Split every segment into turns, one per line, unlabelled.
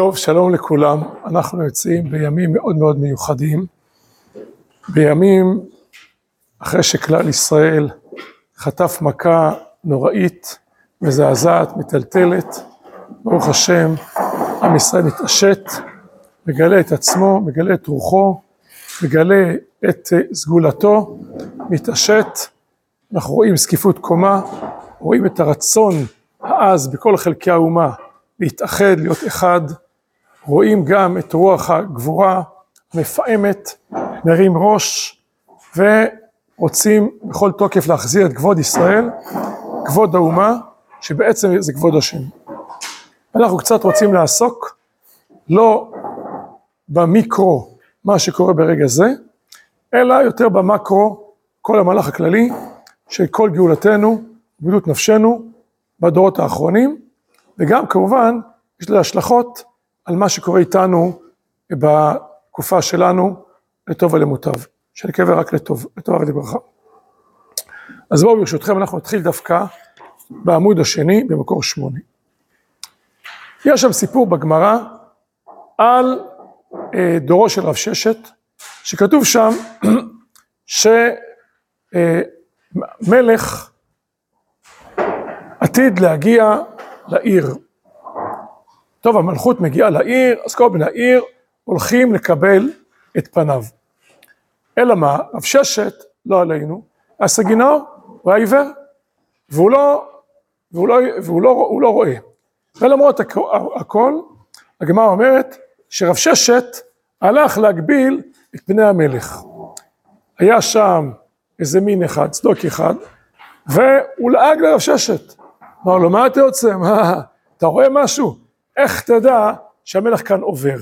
טוב, שלום לכולם. אנחנו יוצאים בימים מאוד מאוד מיוחדים, בימים אחרי שכלל ישראל חטף מכה נוראית, מזעזעת, מטלטלת. ברוך השם, עם ישראל מתעשת, מגלה את עצמו, מגלה את רוחו, מגלה את סגולתו, מתעשת. אנחנו רואים זקיפות קומה, רואים את הרצון העז בכל חלקי האומה להתאחד, להיות אחד, רואים גם את רוח הגבורה המפעמת, מרים ראש ורוצים בכל תוקף להחזיר את כבוד ישראל, כבוד האומה, שבעצם זה כבוד השם. אנחנו קצת רוצים לעסוק לא במיקרו, מה שקורה ברגע זה, אלא יותר במקרו, כל המהלך הכללי של כל גאולתנו, גאולות נפשנו בדורות האחרונים, וגם כמובן יש לזה השלכות על מה שקורה איתנו בתקופה שלנו, לטוב ולמוטב, שנקווה רק לטוב, לטובה ולברכה. אז בואו ברשותכם אנחנו נתחיל דווקא בעמוד השני במקור שמונה. יש שם סיפור בגמרא על אה, דורו של רב ששת, שכתוב שם שמלך עתיד להגיע לעיר. טוב, המלכות מגיעה לעיר, אז כל בני העיר הולכים לקבל את פניו. אלא מה, רב ששת, לא עלינו, היה סגינור, הוא היה עיוור, והוא לא, והוא לא, והוא לא, והוא לא רואה. ולמרות הכל, הגמרא אומרת שרב ששת הלך להגביל את פני המלך. היה שם איזה מין אחד, צדוק אחד, והוא לעג לרב ששת. אמר לו, מה אתה רוצה? מה, אתה רואה משהו? איך תדע שהמלך כאן עובר?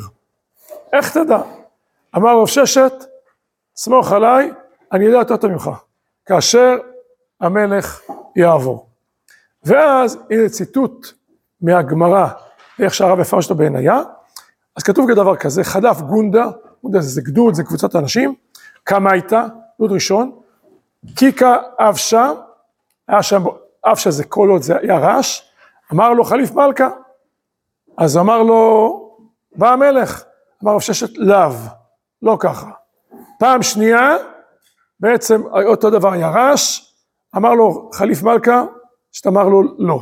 איך תדע? אמר רב ששת, סמוך עליי, אני יודע יותר ממך, כאשר המלך יעבור. ואז, הנה ציטוט מהגמרא, איך שהרב יפרש אותו בעינייה, אז כתוב כדבר כזה, חלף גונדה, גונדה זה גדוד, זה קבוצת אנשים, כמה הייתה? גדוד ראשון, קיקה אבשה, היה שם, אבשה זה עוד זה היה רעש, אמר לו חליף מלכה, אז אמר לו, בא המלך, אמר רב ששת, לאו, לא ככה. פעם שנייה, בעצם אותו דבר ירש, אמר לו חליף מלכה, שאמר לו לא.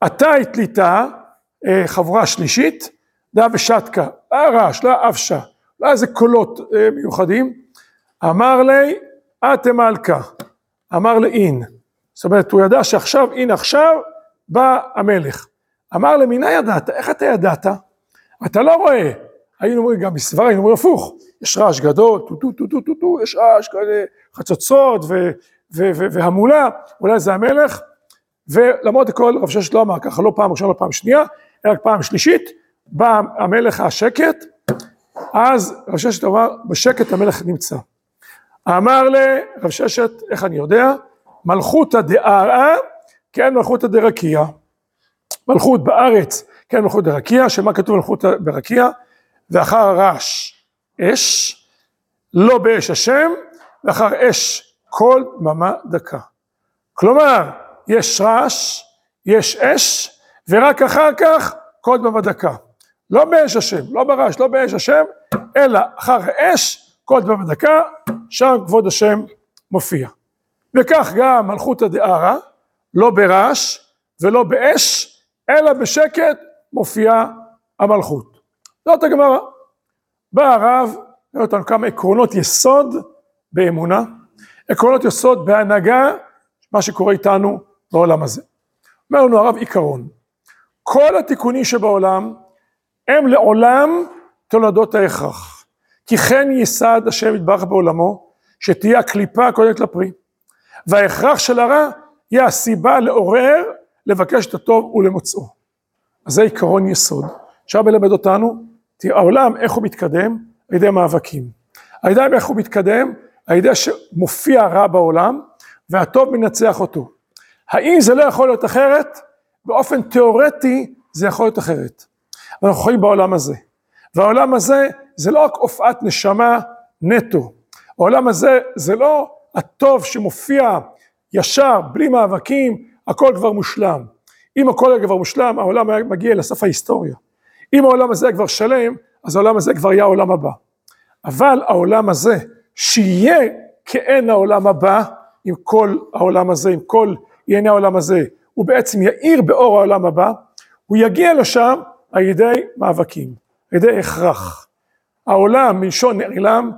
עתה התליטה אה, חבורה שלישית, דעה ושתקה, לא רעש, לא אבשה, לא איזה קולות אה, מיוחדים, אמר לי, אתם מלכה, אמר לי אין, זאת אומרת הוא ידע שעכשיו, הנה עכשיו, בא המלך. אמר למינה ידעת, איך אתה ידעת? אתה לא רואה. היינו אומרים גם בסברה, היינו אומרים הפוך, יש רעש גדול, טו טו טו טו טו טו, יש רעש כאלה חצוצות והמולה, אולי זה המלך, ולמרות הכל רב ששת לא אמר ככה, לא פעם ראשונה, לא פעם שנייה, אלא פעם שלישית, בא המלך השקט, אז רב ששת אמר, בשקט המלך נמצא. אמר לרב ששת, איך אני יודע? מלכותא דארעא, כעין מלכותא דרקיעא. מלכות בארץ, כן מלכות ברקיע, שמה כתוב מלכות ברקיע? ואחר הרעש אש, לא באש השם, ואחר אש כל דממה דקה. כלומר, יש רעש, יש אש, ורק אחר כך כל דממה דקה. לא באש השם, לא ברעש, לא באש השם, אלא אחר האש, כל דממה דקה, שם כבוד השם מופיע. וכך גם מלכותא דערא, לא ברעש ולא באש, אלא בשקט מופיעה המלכות. זאת הגמרא. בא הרב, נראה אותנו כמה עקרונות יסוד באמונה, עקרונות יסוד בהנהגה, מה שקורה איתנו בעולם הזה. אומר לנו הרב עיקרון, כל התיקונים שבעולם הם לעולם תולדות ההכרח. כי כן ייסד השם יתברך בעולמו, שתהיה הקליפה הקודמת לפרי. וההכרח של הרע יהיה הסיבה לעורר לבקש את הטוב ולמוצאו. אז זה עיקרון יסוד. עכשיו מלמד אותנו, תראה, העולם, איך הוא מתקדם? על ידי מאבקים. על ידי איך הוא מתקדם? על ידי שמופיע רע בעולם, והטוב מנצח אותו. האם זה לא יכול להיות אחרת? באופן תיאורטי זה יכול להיות אחרת. אנחנו חיים בעולם הזה. והעולם הזה זה לא רק הופעת נשמה נטו. העולם הזה זה לא הטוב שמופיע ישר, בלי מאבקים, הכל כבר מושלם. אם הכל היה כבר מושלם, העולם היה מגיע לסוף ההיסטוריה. אם העולם הזה כבר שלם, אז העולם הזה כבר יהיה העולם הבא. אבל העולם הזה, שיהיה כעין העולם הבא, עם כל העולם הזה, עם כל ענייני העולם הזה, הוא בעצם יאיר באור העולם הבא, הוא יגיע לשם על ידי מאבקים, על ידי הכרח. העולם מלשון נעלם,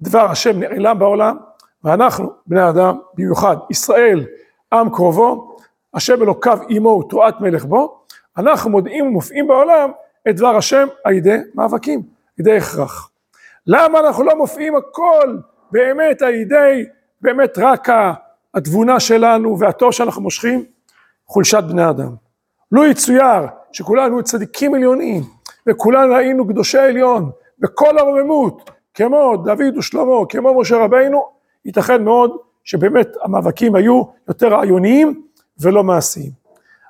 דבר השם נעלם בעולם, ואנחנו, בני אדם, במיוחד ישראל, עם קרובו, השם אלוקיו עמו ותרועת מלך בו, אנחנו מודיעים ומופיעים בעולם את דבר השם על ידי מאבקים, על ידי הכרח. למה אנחנו לא מופיעים הכל באמת על ידי, באמת רק התבונה שלנו והטוב שאנחנו מושכים? חולשת בני אדם. לו יצויר שכולנו צדיקים עליונים, וכולנו היינו קדושי עליון, בכל הרוממות, כמו דוד ושלמה, כמו משה רבינו, ייתכן מאוד שבאמת המאבקים היו יותר רעיוניים ולא מעשיים.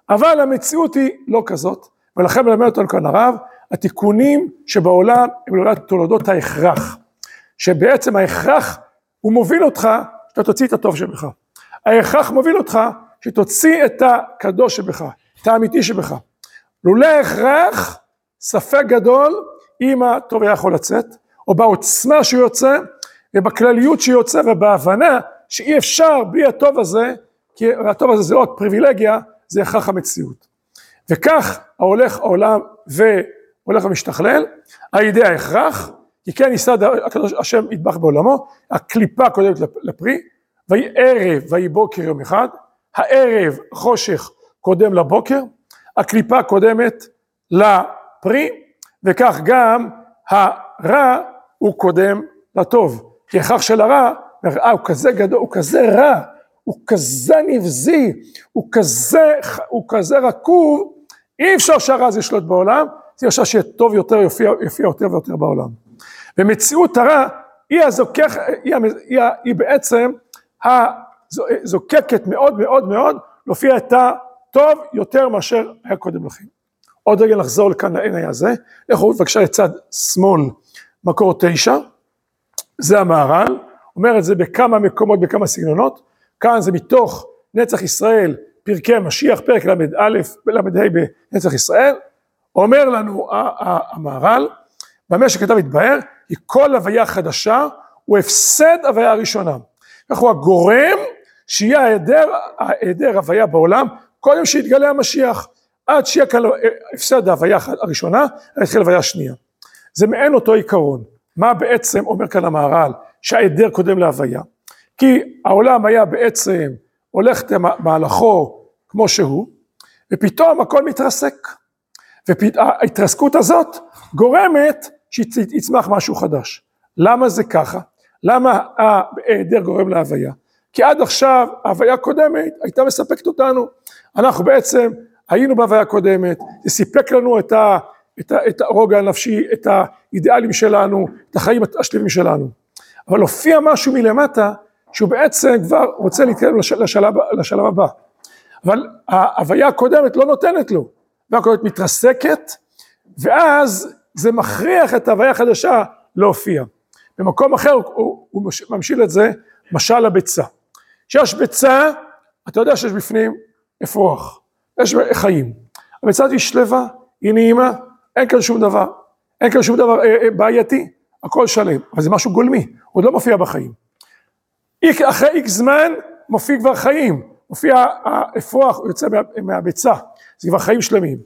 אבל המציאות היא לא כזאת, ולכן מלמד אותנו כאן הרב, התיקונים שבעולם הם נולד תולדות ההכרח, שבעצם ההכרח הוא מוביל אותך שאתה תוציא את הטוב שבך. ההכרח מוביל אותך שתוציא את הקדוש שבך, את האמיתי שבך. לולא ההכרח, ספק גדול אם הטוב היה יכול לצאת, או בעוצמה שהוא יוצא, ובכלליות שהוא יוצא, ובהבנה שאי אפשר בלי הטוב הזה, כי הטוב הזה זה לא רק פריבילגיה, זה הכרח המציאות. וכך ההולך העולם והולך ומשתכלל, על ידי ההכרח, כי כן ייסד הקדוש השם יטבח בעולמו, הקליפה קודמת לפרי, ויהי ערב ויהי בוקר יום אחד, הערב חושך קודם לבוקר, הקליפה קודמת לפרי, וכך גם הרע הוא קודם לטוב. כי הכרח של הרע, אה, הוא כזה גדול, הוא כזה רע, הוא כזה נבזי, הוא כזה, הוא כזה רקוב, אי אפשר שהרע הזה ישלוט בעולם, זה אפשר טוב יותר, יופיע, יופיע יותר ויותר בעולם. ומציאות הרע היא הזוכך, היא, היא, היא בעצם הזוקקת מאוד מאוד מאוד להופיע את הטוב יותר מאשר היה קודם לכן. עוד רגע נחזור לכאן לעין הזה, לכו בבקשה לצד שמאל, מקור תשע, זה המהר"ל, אומר את זה בכמה מקומות, בכמה סגנונות, כאן זה מתוך נצח ישראל, פרקי המשיח, פרק ל"א, ל"ה בנצח ישראל, אומר לנו המהר"ל, במה שכתב התבהר, כי כל הוויה חדשה הוא הפסד הוויה הראשונה. כך הוא הגורם שיהיה ההיעדר, ההיעדר הוויה בעולם, קודם שיתגלה המשיח, עד שיהיה כאן הפסד ההוויה הראשונה, התחיל הוויה השנייה. זה מעין אותו עיקרון. מה בעצם אומר כאן המהר"ל? שההיעדר קודם להוויה. כי העולם היה בעצם הולך מהלכו כמו שהוא, ופתאום הכל מתרסק. וההתרסקות הזאת גורמת שיצמח משהו חדש. למה זה ככה? למה ההיעדר גורם להוויה? כי עד עכשיו ההוויה הקודמת הייתה מספקת אותנו. אנחנו בעצם היינו בהוויה הקודמת, זה סיפק לנו את, ה, את, ה, את הרוגע הנפשי, את האידיאלים שלנו, את החיים השלמים שלנו. אבל הופיע משהו מלמטה שהוא בעצם כבר רוצה להתקדם לשלב, לשלב הבא. אבל ההוויה הקודמת לא נותנת לו, ההוויה הקודמת מתרסקת, ואז זה מכריח את ההוויה החדשה להופיע. במקום אחר הוא, הוא ממשיל את זה, משל הביצה. כשיש ביצה, אתה יודע שיש בפנים אפרוח, יש חיים. הביצה היא שלווה, היא נעימה, אין כאן שום דבר, אין כאן שום דבר אה, אה, בעייתי, הכל שלם, אבל זה משהו גולמי, הוא עוד לא מופיע בחיים. אחרי איקס זמן מופיע כבר חיים, מופיע האפרוח, הוא יוצא מהביצה, זה כבר חיים שלמים.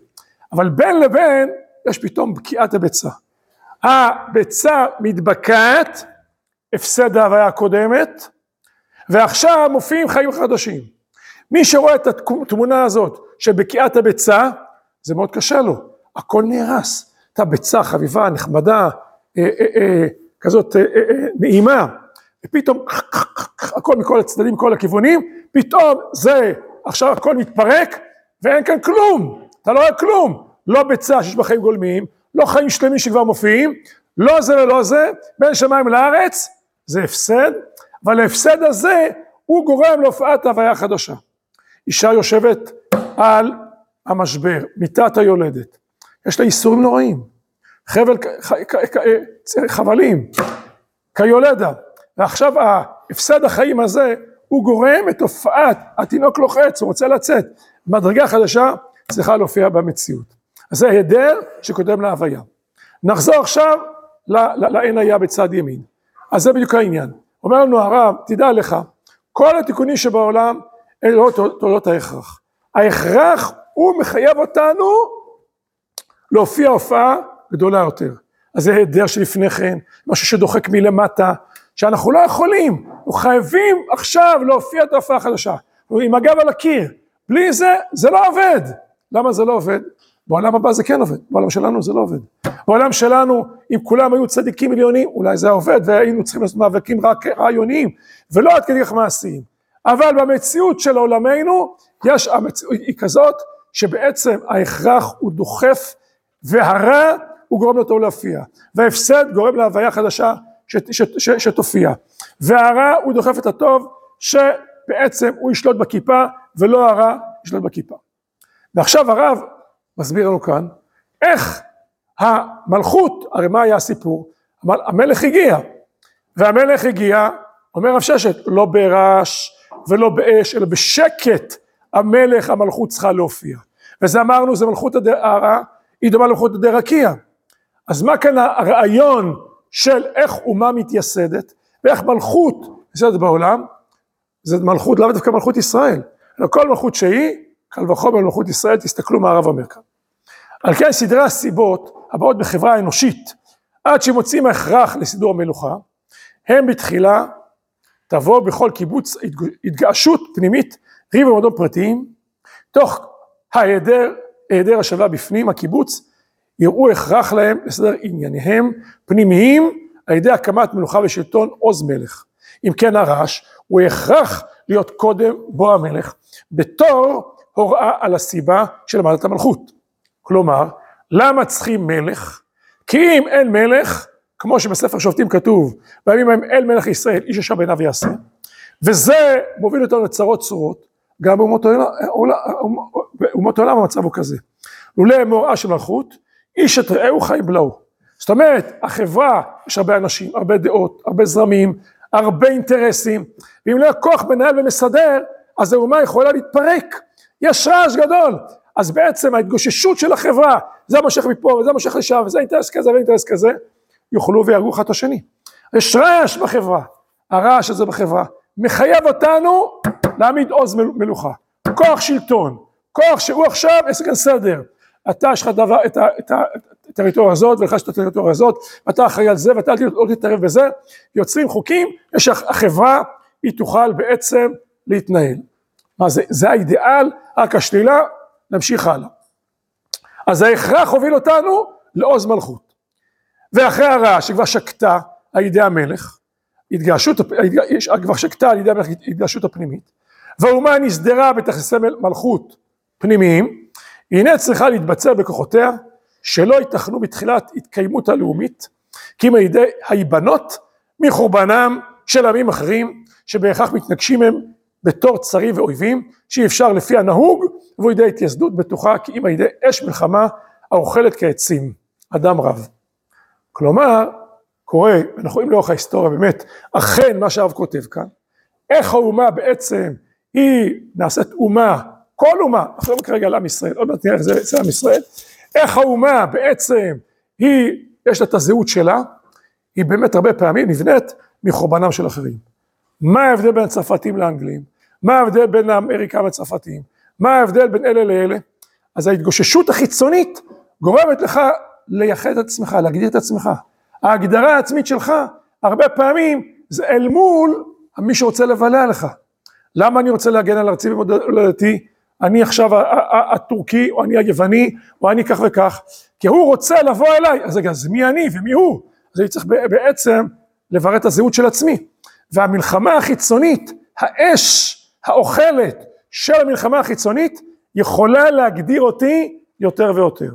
אבל בין לבין יש פתאום בקיעת הביצה. הביצה מתבקעת, הפסד ההוויה הקודמת, ועכשיו מופיעים חיים חדשים. מי שרואה את התמונה הזאת של בקיעת הביצה, זה מאוד קשה לו, הכל נהרס. הייתה ביצה חביבה, נחמדה, אה, אה, אה, כזאת אה, אה, אה, נעימה, ופתאום הכל מכל הצדדים, מכל הכיוונים, פתאום זה, עכשיו הכל מתפרק, ואין כאן כלום, אתה לא רואה כלום, לא ביצה שיש בה חיים גולמיים, לא חיים שלמים שכבר מופיעים, לא זה ולא זה, בין שמיים לארץ, זה הפסד, אבל ההפסד הזה הוא גורם להופעת הוויה חדשה. אישה יושבת על המשבר, מיטת היולדת, יש לה איסורים נוראים, חבל, חבלים, כיולדה, ועכשיו ההפסד החיים הזה הוא גורם את הופעת התינוק לוחץ, הוא רוצה לצאת, מדרגה חדשה צריכה להופיע במציאות. אז זה היעדר שקודם להוויה. נחזור עכשיו לעין היה בצד ימין. אז זה בדיוק העניין. אומר לנו הרב, תדע לך, כל התיקונים שבעולם אלה לא תולדות ההכרח. ההכרח הוא מחייב אותנו להופיע הופעה גדולה יותר. אז זה היעדר שלפני כן, משהו שדוחק מלמטה, שאנחנו לא יכולים, אנחנו חייבים עכשיו להופיע את ההופעה החדשה. עם הגב על הקיר, בלי זה, זה לא עובד. למה זה לא עובד? בעולם הבא זה כן עובד, בעולם שלנו זה לא עובד. בעולם שלנו, אם כולם היו צדיקים עליונים, אולי זה עובד, והיינו צריכים לעשות מאבקים רק רעיוניים, ולא עד כדי כך מעשיים. אבל במציאות של עולמנו, יש, המציאות היא כזאת, שבעצם ההכרח הוא דוחף, והרע הוא גורם לו להופיע, וההפסד גורם להוויה חדשה שתופיע, והרע הוא דוחף את הטוב, שבעצם הוא ישלוט בכיפה, ולא הרע ישלוט בכיפה. ועכשיו הרב מסביר לנו כאן, איך המלכות, הרי מה היה הסיפור? המלך הגיע, והמלך הגיע, אומר רב ששת, לא ברעש ולא באש, אלא בשקט המלך, המלכות צריכה להופיע. וזה אמרנו, זה מלכות הדרה, היא דומה למלכות הדרקיע. אז מה כאן הרעיון של איך אומה מתייסדת, ואיך מלכות מתייסדת בעולם? זה מלכות, לאו דווקא מלכות ישראל, אלא כל מלכות שהיא, קל וחומר מלכות ישראל, תסתכלו מערב אמריקה. על כן סדרי הסיבות הבאות בחברה האנושית, עד שמוצאים ההכרח לסידור המלוכה, הם בתחילה תבוא בכל קיבוץ התגעשות פנימית, ריב ומדון פרטיים, תוך ההיעדר, היעדר השווה בפנים, הקיבוץ, יראו הכרח להם לסדר ענייניהם פנימיים על ידי הקמת מלוכה ושלטון עוז מלך. אם כן הרעש הוא הכרח להיות קודם בוא המלך בתור הוראה על הסיבה של עמדת המלכות. כלומר, למה צריכים מלך? כי אם אין מלך, כמו שבספר שופטים כתוב, בימים ההם אל מלך ישראל, איש ישר בעיניו יעשה, וזה מוביל אותנו לצרות צורות, גם באומות העולם המצב הוא כזה. לולא מוראה של מלכות, איש את רעהו חי בלעו. זאת אומרת, החברה, יש הרבה אנשים, הרבה דעות, הרבה זרמים, הרבה אינטרסים, ואם לא יהיה כוח מנהל ומסדר, אז האומה יכולה להתפרק. יש רעש גדול. אז בעצם ההתגוששות של החברה, זה מושך מפה וזה מושך לשם, וזה אינטרס כזה ואינטרס כזה, יוכלו ויהרגו אחד את השני. יש רעש בחברה, הרעש הזה בחברה, מחייב אותנו להעמיד עוז מלוכה, כוח שלטון, כוח שהוא עכשיו יעשה כאן סדר. אתה יש לך דבר, את הטריטוריה הזאת, ולך יש את הטריטוריה הזאת, ואתה אחראי על זה, ואתה לא תתערב בזה, יוצרים חוקים, יש היא תוכל בעצם להתנהל. מה זה, זה האידיאל, רק השלילה, נמשיך הלאה. אז ההכרח הוביל אותנו לעוז מלכות. ואחרי הרעה שכבר שקטה על ידי המלך, התגעשות, כבר שקטה על ידי המלך התגעשות הפנימית, והאומה נסדרה בתכסי מלכות פנימיים, הנה צריכה להתבצע בכוחותיה שלא ייתכנו בתחילת התקיימות הלאומית, כי אם על ידי ההיבנות מחורבנם של עמים אחרים, שבהכרח מתנגשים הם בתור צרים ואויבים, שאי אפשר לפי הנהוג, והוא ידי התייסדות בטוחה כי אם על ידי אש מלחמה האוכלת כעצים, אדם רב. כלומר, קורה, אנחנו רואים לאורך ההיסטוריה באמת, אכן מה שהרב כותב כאן, איך האומה בעצם היא נעשית אומה, כל אומה, אנחנו לא כרגע על עם ישראל, עוד מעט נראה איך זה אצל עם ישראל, איך האומה בעצם היא, יש לה את הזהות שלה, היא באמת הרבה פעמים נבנית מחורבנם של אחרים. מה ההבדל בין הצרפתים לאנגלים? מה ההבדל בין האמריקאים לצרפתיים? מה ההבדל בין אלה לאלה? אז ההתגוששות החיצונית גורמת לך לייחד את עצמך, להגדיר את עצמך. ההגדרה העצמית שלך, הרבה פעמים, זה אל מול מי שרוצה לבלע לך. למה אני רוצה להגן על ארצי ומולדתי? אני עכשיו הטורקי, או אני היווני, או אני כך וכך, כי הוא רוצה לבוא אליי, אז רגע, אז מי אני ומי הוא? אז אני צריך בעצם לברר את הזהות של עצמי. והמלחמה החיצונית, האש האוכלת של המלחמה החיצונית, יכולה להגדיר אותי יותר ויותר.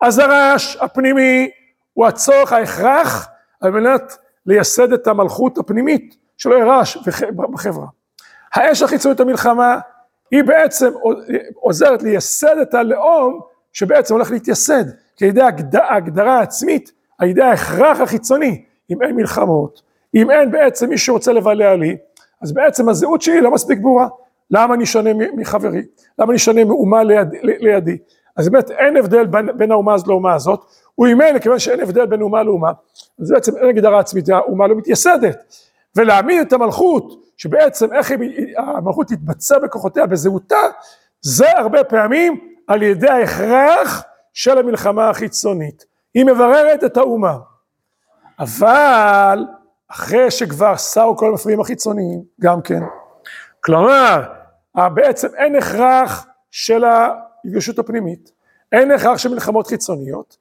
אז הרעש הפנימי הוא הצורך, ההכרח, על מנת לייסד את המלכות הפנימית, שלא יהיה רעש בחברה. האש החיצונית המלחמה, היא בעצם עוזרת לייסד את הלאום שבעצם הולך להתייסד, כי על ידי ההגדרה העצמית, על ידי ההכרח החיצוני, אם אין מלחמות, אם אין בעצם מי שרוצה לבלע לי, אז בעצם הזהות שלי לא מספיק ברורה. למה אני שונה מחברי? למה אני שונה מאומה ליד, לידי? אז באמת אין הבדל בין, בין האומה הזאת לאומה הזאת, הוא אימן לכיוון שאין הבדל בין אומה לאומה, אז בעצם אין הגדרה עצמית, האומה לא מתייסדת, ולהעמיד את המלכות, שבעצם איך המלכות תתבצע בכוחותיה, בזהותה, זה הרבה פעמים על ידי ההכרח של המלחמה החיצונית, היא מבררת את האומה, אבל אחרי שכבר סרו כל המפריעים החיצוניים, גם כן, כלומר, בעצם אין הכרח של ההתגשות הפנימית, אין הכרח של מלחמות חיצוניות,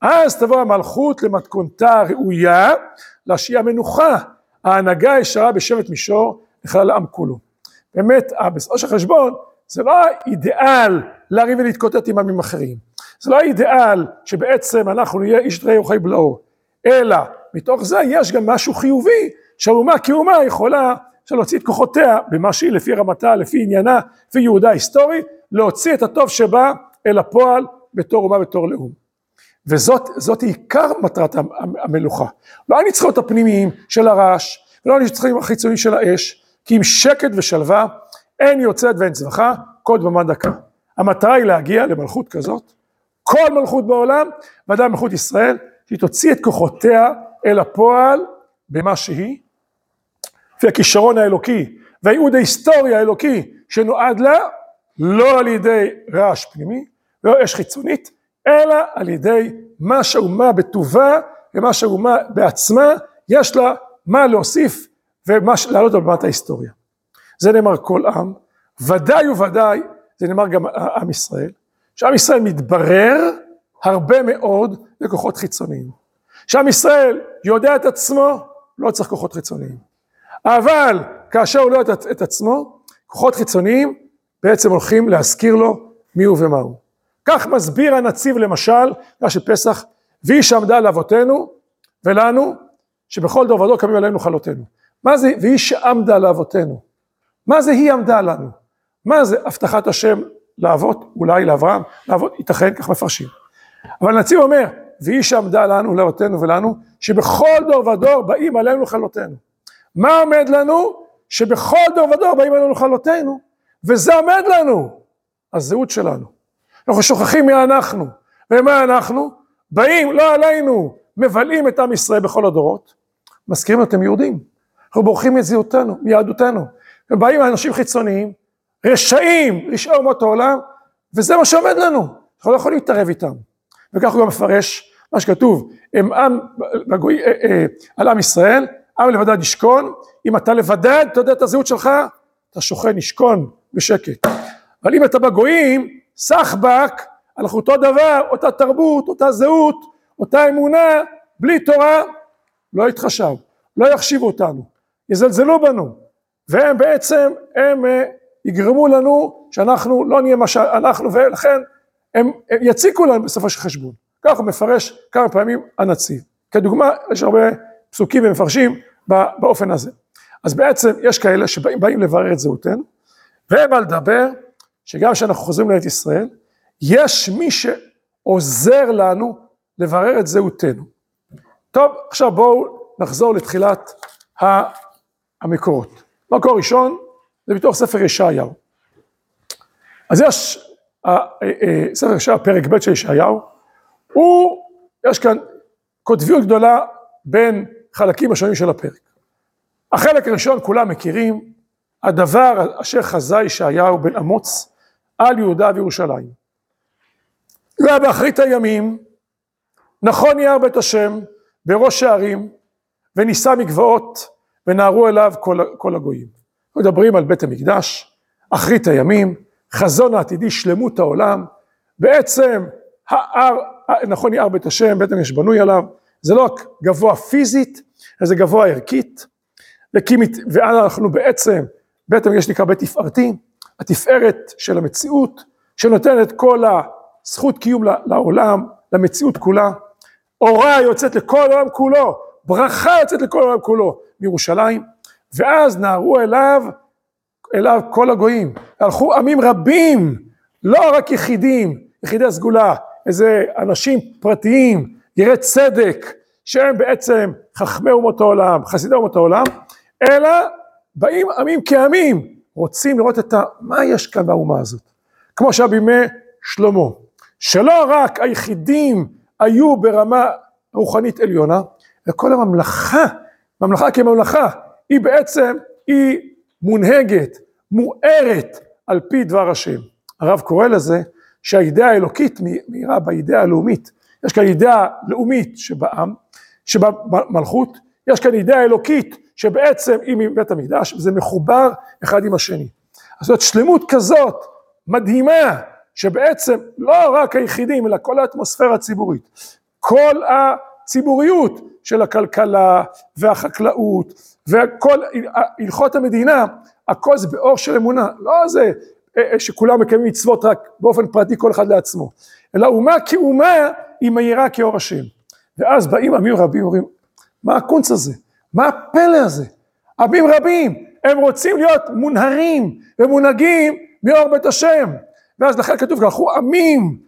אז תבוא המלכות למתכונתה הראויה להשיע מנוחה, ההנהגה הישרה בשבט מישור לכלל העם כולו. באמת, בסופו של חשבון, זה לא האידיאל לריב ולהתקוטט עם עמים אחרים, זה לא האידיאל שבעצם אנחנו נהיה איש דרי וחי בלעו, אלא מתוך זה יש גם משהו חיובי שהאומה כאומה יכולה להוציא את כוחותיה במה שהיא לפי רמתה, לפי עניינה, לפי יהודה ההיסטורי, להוציא את הטוב שבא אל הפועל בתור אומה בתור לאום. וזאת עיקר מטרת המלוכה. לא הניצחונות הפנימיים של הרעש, ולא הניצחונים החיצוניים של האש, כי עם שקט ושלווה אין יוצאת ואין צווחה, כל דממה דקה. המטרה היא להגיע למלכות כזאת, כל מלכות בעולם, ודאי מלכות ישראל, שהיא תוציא את כוחותיה אל הפועל במה שהיא, לפי הכישרון האלוקי והייעוד ההיסטורי האלוקי שנועד לה, לא על ידי רעש פנימי, לא אש חיצונית, אלא על ידי מה שהאומה בטובה ומה שהאומה בעצמה, יש לה מה להוסיף ומה לעלות על במת ההיסטוריה. זה נאמר כל עם, ודאי וודאי, זה נאמר גם עם ישראל, שעם ישראל מתברר הרבה מאוד לכוחות חיצוניים. שעם ישראל יודע את עצמו, לא צריך כוחות חיצוניים. אבל כאשר הוא לא יודע את עצמו, כוחות חיצוניים בעצם הולכים להזכיר לו מי הוא ומה הוא. כך מסביר הנציב למשל, מה שפסח, והיא שעמדה לאבותינו ולנו, שבכל דור ודור קמים עלינו חלותינו. מה זה והיא שעמדה לאבותינו? מה זה היא עמדה לנו? מה זה הבטחת השם לאבות, אולי לאברהם, לאבות, ייתכן, כך מפרשים. אבל הנציב אומר, והיא שעמדה לנו, לאבותינו ולנו, שבכל דור ודור באים עלינו לכלותנו. מה עומד לנו? שבכל דור ודור באים עלינו לכלותנו, וזה עומד לנו, הזהות שלנו. אנחנו שוכחים מי אנחנו, ומה אנחנו? באים, לא עלינו, מבלעים את עם ישראל בכל הדורות, מזכירים אתם יהודים, אנחנו בורחים מזהותנו, מיהדותנו, ובאים אנשים חיצוניים, רשעים, רשעי אומות העולם, וזה מה שעומד לנו, אנחנו לא יכולים להתערב איתם. וכך הוא גם מפרש מה שכתוב, הם עם, בגוי, אה, אה, על עם ישראל, עם לבדד ישכון, אם אתה לבדד, אתה יודע את הזהות שלך, אתה שוכן, ישכון בשקט. אבל אם אתה בגויים, סחבק, אנחנו אותו דבר, אותה תרבות, אותה זהות, אותה אמונה, בלי תורה, לא יתחשב, לא יחשיבו אותנו, יזלזלו בנו, והם בעצם, הם אה, יגרמו לנו שאנחנו לא נהיה מה שאנחנו, ולכן הם, הם יציקו לנו בסופו של חשבון. כך מפרש כמה פעמים הנציב. כדוגמה, יש הרבה פסוקים ומפרשים באופן הזה. אז בעצם יש כאלה שבאים לברר את זהותנו, והם על לדבר שגם כשאנחנו חוזרים לארץ ישראל, יש מי שעוזר לנו לברר את זהותנו. טוב, עכשיו בואו נחזור לתחילת המקורות. מקור ראשון זה מתוך ספר ישעיהו. אז יש, ספר ישעיהו, פרק ב' של ישעיהו, הוא, יש כאן קוטביות גדולה בין חלקים השונים של הפרק. החלק הראשון כולם מכירים, הדבר אשר חזה ישעיהו בן אמוץ על יהודה וירושלים. זה היה באחרית הימים, נכון יער בית השם בראש הערים, ונישא מגבעות ונהרו אליו כל, כל הגויים. מדברים על בית המקדש, אחרית הימים, חזון העתידי, שלמות העולם, בעצם ההר, נכון יער בית השם, בית המקדש בנוי עליו, זה לא רק גבוה פיזית, אלא זה גבוה ערכית, ואז אנחנו בעצם, בית המקדש נקרא בית תפארתי, התפארת של המציאות, שנותנת כל הזכות קיום לעולם, למציאות כולה, אורה יוצאת לכל העולם כולו, ברכה יוצאת לכל העולם כולו מירושלים, ואז נהרו אליו, אליו כל הגויים, הלכו עמים רבים, לא רק יחידים, יחידי הסגולה, איזה אנשים פרטיים, יראי צדק, שהם בעצם חכמי אומות העולם, חסידי אומות העולם, אלא באים עמים כעמים, רוצים לראות את ה... מה יש כאן באומה הזאת. כמו שהיה בימי שלמה, שלא רק היחידים היו ברמה רוחנית עליונה, וכל הממלכה, ממלכה כממלכה, היא בעצם, היא מונהגת, מוארת על פי דבר השם. הרב קורא לזה שהאידאה האלוקית מאירה באידאה הלאומית. יש כאן אידאה לאומית שבעם, שבמלכות, יש כאן אידאה אלוקית שבעצם היא מבית המקדש, וזה מחובר אחד עם השני. אז זאת שלמות כזאת מדהימה, שבעצם לא רק היחידים, אלא כל האטמוספירה הציבורית, כל הציבוריות של הכלכלה והחקלאות וכל הלכות המדינה, הכל זה באור של אמונה, לא זה אה, אה, שכולם מקיימים מצוות רק באופן פרטי כל אחד לעצמו, אלא אומה כאומה היא מהירה כאור השם. ואז באים עמים רבים ואומרים, מה הקונץ הזה? מה הפלא הזה? עמים רבים, הם רוצים להיות מונהרים ומונהגים מאור בית השם. ואז לכן כתוב, הלכו עמים,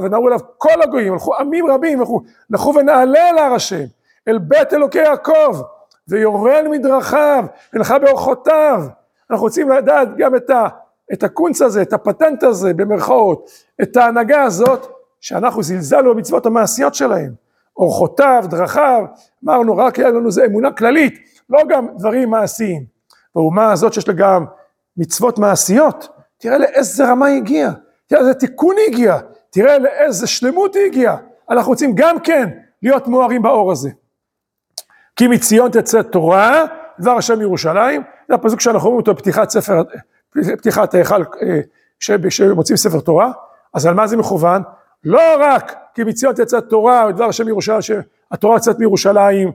ונראו אליו כל הגויים, הלכו עמים רבים, הלכו ונעלה אל הר השם, אל בית אלוקי יעקב, ויורל מדרכיו, ונלכה באורחותיו. אנחנו רוצים לדעת גם את, ה, את הקונץ הזה, את הפטנט הזה, במרכאות, את ההנהגה הזאת, שאנחנו זלזלנו במצוות המעשיות שלהם. אורחותיו, דרכיו, אמרנו רק היה לנו זה אמונה כללית, לא גם דברים מעשיים. באומה הזאת שיש לה גם מצוות מעשיות, תראה לאיזה רמה היא הגיעה, תראה לאיזה תיקון היא הגיעה, תראה לאיזה שלמות היא הגיעה. אנחנו רוצים גם כן להיות מוארים באור הזה. כי מציון תצא תורה, דבר השם ירושלים, זה הפסוק שאנחנו אומרים אותו בפתיחת ספר, פתיחת ההיכל, אה, שמוצאים ספר תורה, אז על מה זה מכוון? לא רק כי מציון תצא תורה, ודבר השם ירושלים, שהתורה יוצאת מירושלים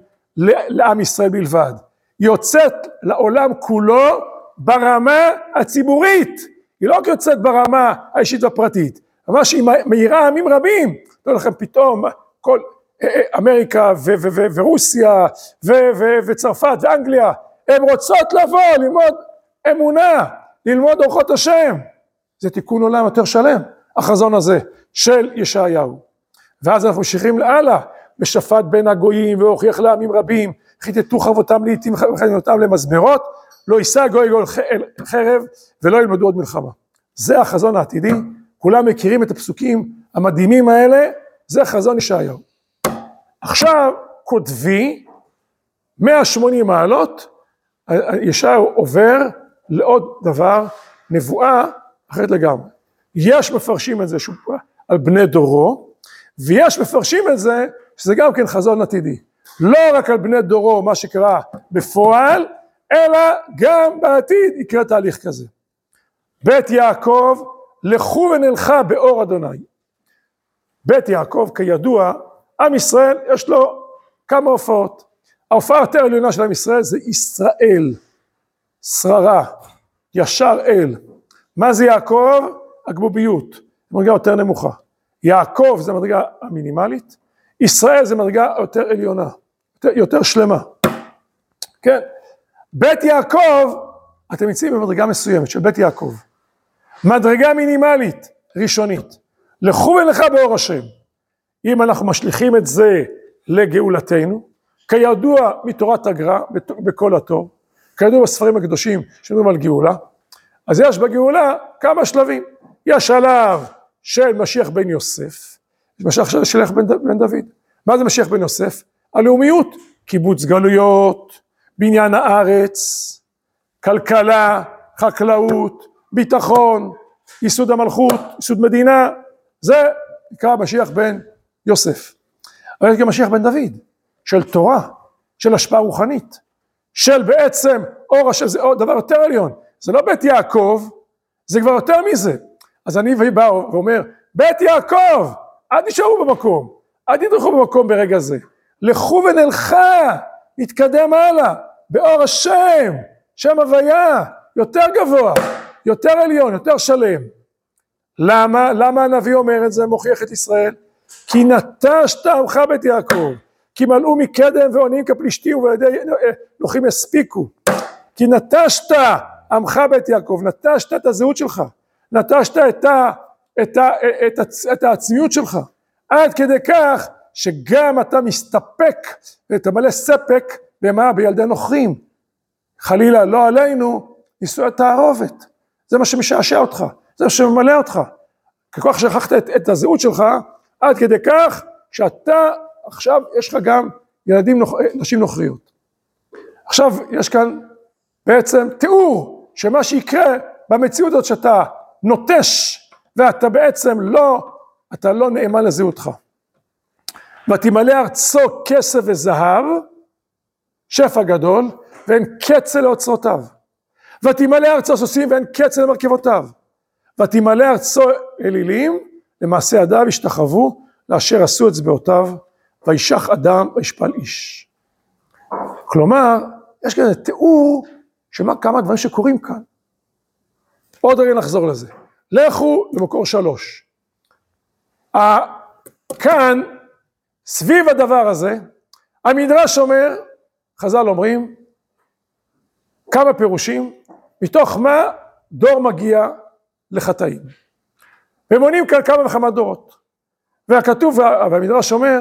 לעם ישראל בלבד, יוצאת לעולם כולו ברמה הציבורית, היא לא רק יוצאת ברמה האישית והפרטית, ממש היא מאירה עמים רבים, לא לכם פתאום כל אה, אה, אמריקה ורוסיה וצרפת ואנגליה, הן רוצות לבוא ללמוד אמונה, ללמוד אורחות השם, זה תיקון עולם יותר שלם, החזון הזה של ישעיהו. ואז אנחנו ממשיכים לאללה, ושפט בין הגויים והוכיח לעמים רבים, חיטטו חרבותם לעיתים וחניותם למזמרות, לא יישא גוי גוי חרב ולא ילמדו עוד מלחמה. זה החזון העתידי, כולם מכירים את הפסוקים המדהימים האלה, זה חזון ישעיהו. עכשיו כותבי 180 מעלות, ישעיהו עובר לעוד דבר, נבואה אחרת לגמרי. יש מפרשים את זה שהוא על בני דורו, ויש מפרשים את זה שזה גם כן חזון עתידי. לא רק על בני דורו, מה שקרה בפועל, אלא גם בעתיד יקרה תהליך כזה. בית יעקב, לכו ונלכה באור אדוני. בית יעקב, כידוע, עם ישראל יש לו כמה הופעות. ההופעה היותר עליונה של עם ישראל זה ישראל, שררה, ישר אל. מה זה יעקב? הגבוביות, מדרגה יותר נמוכה. יעקב זה מדרגה המינימלית, ישראל זה מדרגה יותר עליונה, יותר, יותר שלמה. כן, בית יעקב, אתם נמצאים במדרגה מסוימת של בית יעקב. מדרגה מינימלית, ראשונית. לכו ולכה באור השם. אם אנחנו משליכים את זה לגאולתנו, כידוע מתורת הגר"א בכל התור, כידוע בספרים הקדושים שמדברים על גאולה, אז יש בגאולה כמה שלבים. יש שלב של משיח בן יוסף, משיח של שלח בן, בן דוד. מה זה משיח בן יוסף? הלאומיות, קיבוץ גלויות, בניין הארץ, כלכלה, חקלאות, ביטחון, ייסוד המלכות, ייסוד מדינה, זה נקרא משיח בן יוסף. אבל יש גם משיח בן דוד, של תורה, של השפעה רוחנית, של בעצם אור השם, זה דבר יותר עליון, זה לא בית יעקב, זה כבר יותר מזה. אז אני בא ואומר, בית יעקב, אל תישארו במקום, אל תדרכו במקום ברגע זה, לכו ונלכה, נתקדם הלאה, באור השם, שם הוויה, יותר גבוה, יותר עליון, יותר שלם. למה? למה הנביא אומר את זה, מוכיח את ישראל? כי נטשת עמך בית יעקב, כי מלאו מקדם ועונים כפלישתים ועל ידי נוחים יספיקו. כי נטשת עמך בית יעקב, נטשת את הזהות שלך, נטשת את, ה, את, ה, את, ה, את העצמיות שלך, עד כדי כך שגם אתה מסתפק ואתה מלא ספק במה? בילדי נוכרים. חלילה, לא עלינו, נישואי תערובת. זה מה שמשעשע אותך, זה מה שממלא אותך. ככוח שכחת את, את הזהות שלך, עד כדי כך שאתה עכשיו יש לך גם ילדים, נוח, נשים נוכריות. עכשיו יש כאן בעצם תיאור שמה שיקרה במציאות הזאת שאתה נוטש ואתה בעצם לא, אתה לא נאמן לזהותך. ותמלא ארצו כסף וזהב, שפע גדול, ואין קצה לאוצרותיו. ותמלא ארצו סוסים ואין קצה למרכבותיו. ותמלא ארצו אלילים, למעשה ידיו השתחוו, לאשר עשו אצבעותיו, וישח אדם וישפל איש. כלומר, יש כאן תיאור של כמה דברים שקורים כאן. עוד רגע נחזור לזה. לכו למקור שלוש. כאן, סביב הדבר הזה, המדרש אומר, חז"ל אומרים, כמה פירושים, מתוך מה דור מגיע לחטאים. ומונים כאן כמה וכמה דורות. והכתוב, והמדרש אומר,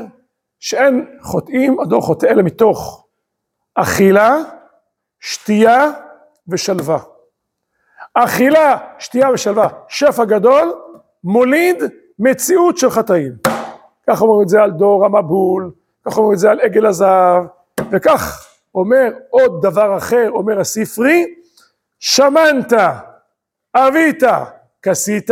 שאין חוטאים, הדור חוטא אלא מתוך אכילה, שתייה ושלווה. אכילה, שתייה ושלווה, שפע גדול, מוליד מציאות של חטאים. כך אומרים את זה על דור המבול, כך אומרים את זה על עגל הזהב, וכך אומר עוד דבר אחר, אומר הספרי, שמנת, אבית, כסית,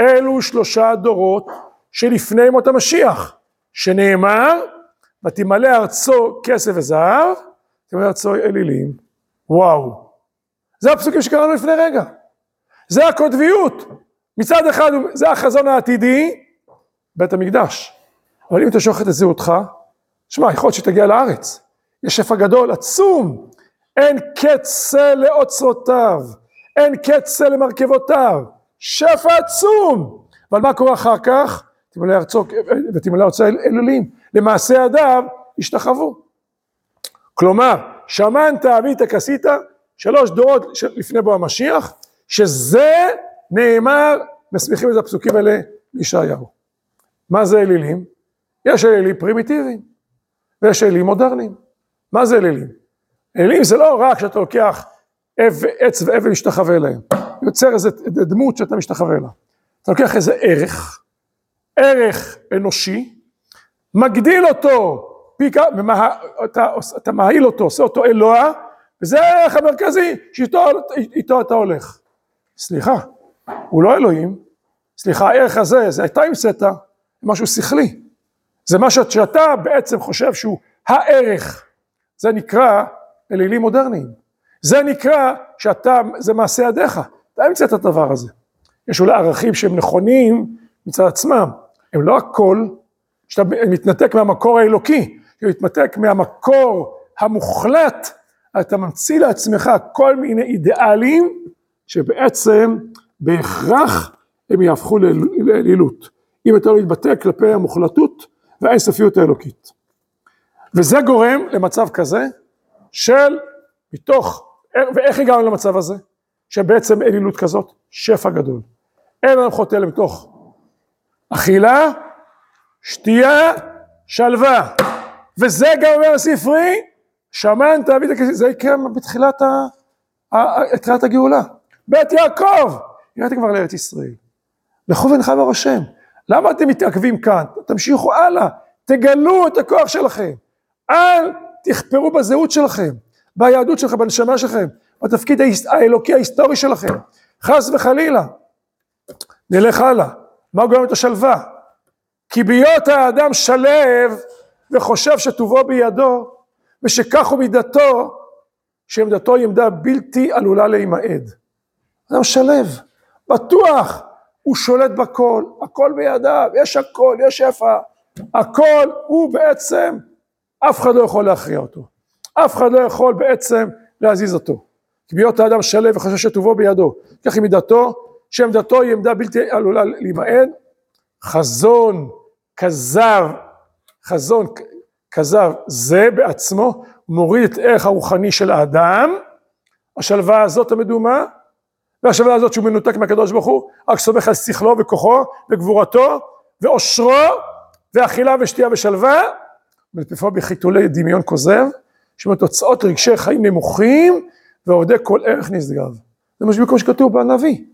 אלו שלושה דורות שלפני מות המשיח, שנאמר, ותמלא ארצו כסף וזהב, תמלא ארצו אלילים. וואו. זה הפסוקים שקראנו לפני רגע. זה הקוטביות. מצד אחד זה החזון העתידי, בית המקדש. אבל אם אתה שוכח את זהותך, שמע, יכול להיות שתגיע לארץ. יש שפע גדול, עצום. אין קצה לאוצרותיו, אין קצה למרכבותיו. שפע עצום. אבל מה קורה אחר כך? תמלא ארצו ותמלא ארצו אלילים. למעשה ידיו השתחוו. כלומר, שמנת, אבית, כסית, שלוש דורות לפני בוא המשיח, שזה נאמר, מסמיכים את הפסוקים האלה לישעיהו. מה זה אלילים? יש אלילים פרימיטיביים, ויש אלילים מודרניים. מה זה אלילים? אלילים זה לא רק שאתה לוקח עץ ואבן משתחווה להם, יוצר איזה דמות שאתה משתחווה לה. אתה לוקח איזה ערך, ערך אנושי, מגדיל אותו, פי כמה, אתה, אתה מעיל אותו, עושה אותו אלוה, וזה הערך המרכזי שאיתו אתה הולך. סליחה, הוא לא אלוהים, סליחה, הערך הזה, זה אתה המצאת, משהו שכלי. זה מה שאתה בעצם חושב שהוא הערך, זה נקרא אלילים מודרניים. זה נקרא שאתה, זה מעשה ידיך, אתה המצאת את הדבר הזה. יש אולי ערכים שהם נכונים מצד עצמם, הם לא הכל, שאתה מתנתק מהמקור האלוקי, אתה מתנתק מהמקור המוחלט, אתה ממציא לעצמך כל מיני אידיאלים שבעצם בהכרח הם יהפכו לאלילות. אם אתה לא מתבטא כלפי המוחלטות והאינסופיות האלוקית. וזה גורם למצב כזה של מתוך, ואיך הגענו למצב הזה? שבעצם אלילות כזאת, שפע גדול. אין לנו חוטא מתוך אכילה, שתייה, שלווה. וזה גם אומר הספרי, שמן תעביד הכסף, זה יקרה בתחילת תחילת הגאולה. בית יעקב, הגעתי כבר לארץ ישראל. לכו ונלחם בראשם. למה אתם מתעכבים כאן? תמשיכו הלאה, תגלו את הכוח שלכם. אל תכפרו בזהות שלכם, ביהדות שלכם, בנשמה שלכם, בתפקיד האלוקי ההיסטורי שלכם. חס וחלילה. נלך הלאה. מה גורם את השלווה? כי בהיות האדם שלב וחושב שטובו בידו, ושכך הוא מידתו, שעמדתו היא עמדה בלתי עלולה להימעד. אדם שלב, בטוח, הוא שולט בכל, הכל בידיו, יש הכל, יש שפע, הכל הוא בעצם, אף אחד לא יכול להכריע אותו, אף אחד לא יכול בעצם להזיז אותו. כי בהיות האדם שלו וחושב שטובו בידו, כך היא מידתו, שעמדתו היא עמדה בלתי עלולה להימעד, חזון כזב, חזון כזב זה בעצמו מוריד את הערך הרוחני של האדם, השלווה הזאת המדומה, והשלווה הזאת שהוא מנותק מהקדוש ברוך הוא, רק סומך על שכלו וכוחו וגבורתו ועושרו ואכילה ושתייה ושלווה, ולפעמים בחיתולי דמיון כוזב, שמתוצאות רגשי חיים נמוכים ועובדי כל ערך נשגב. זה מה שבקום שכתוב בנביא.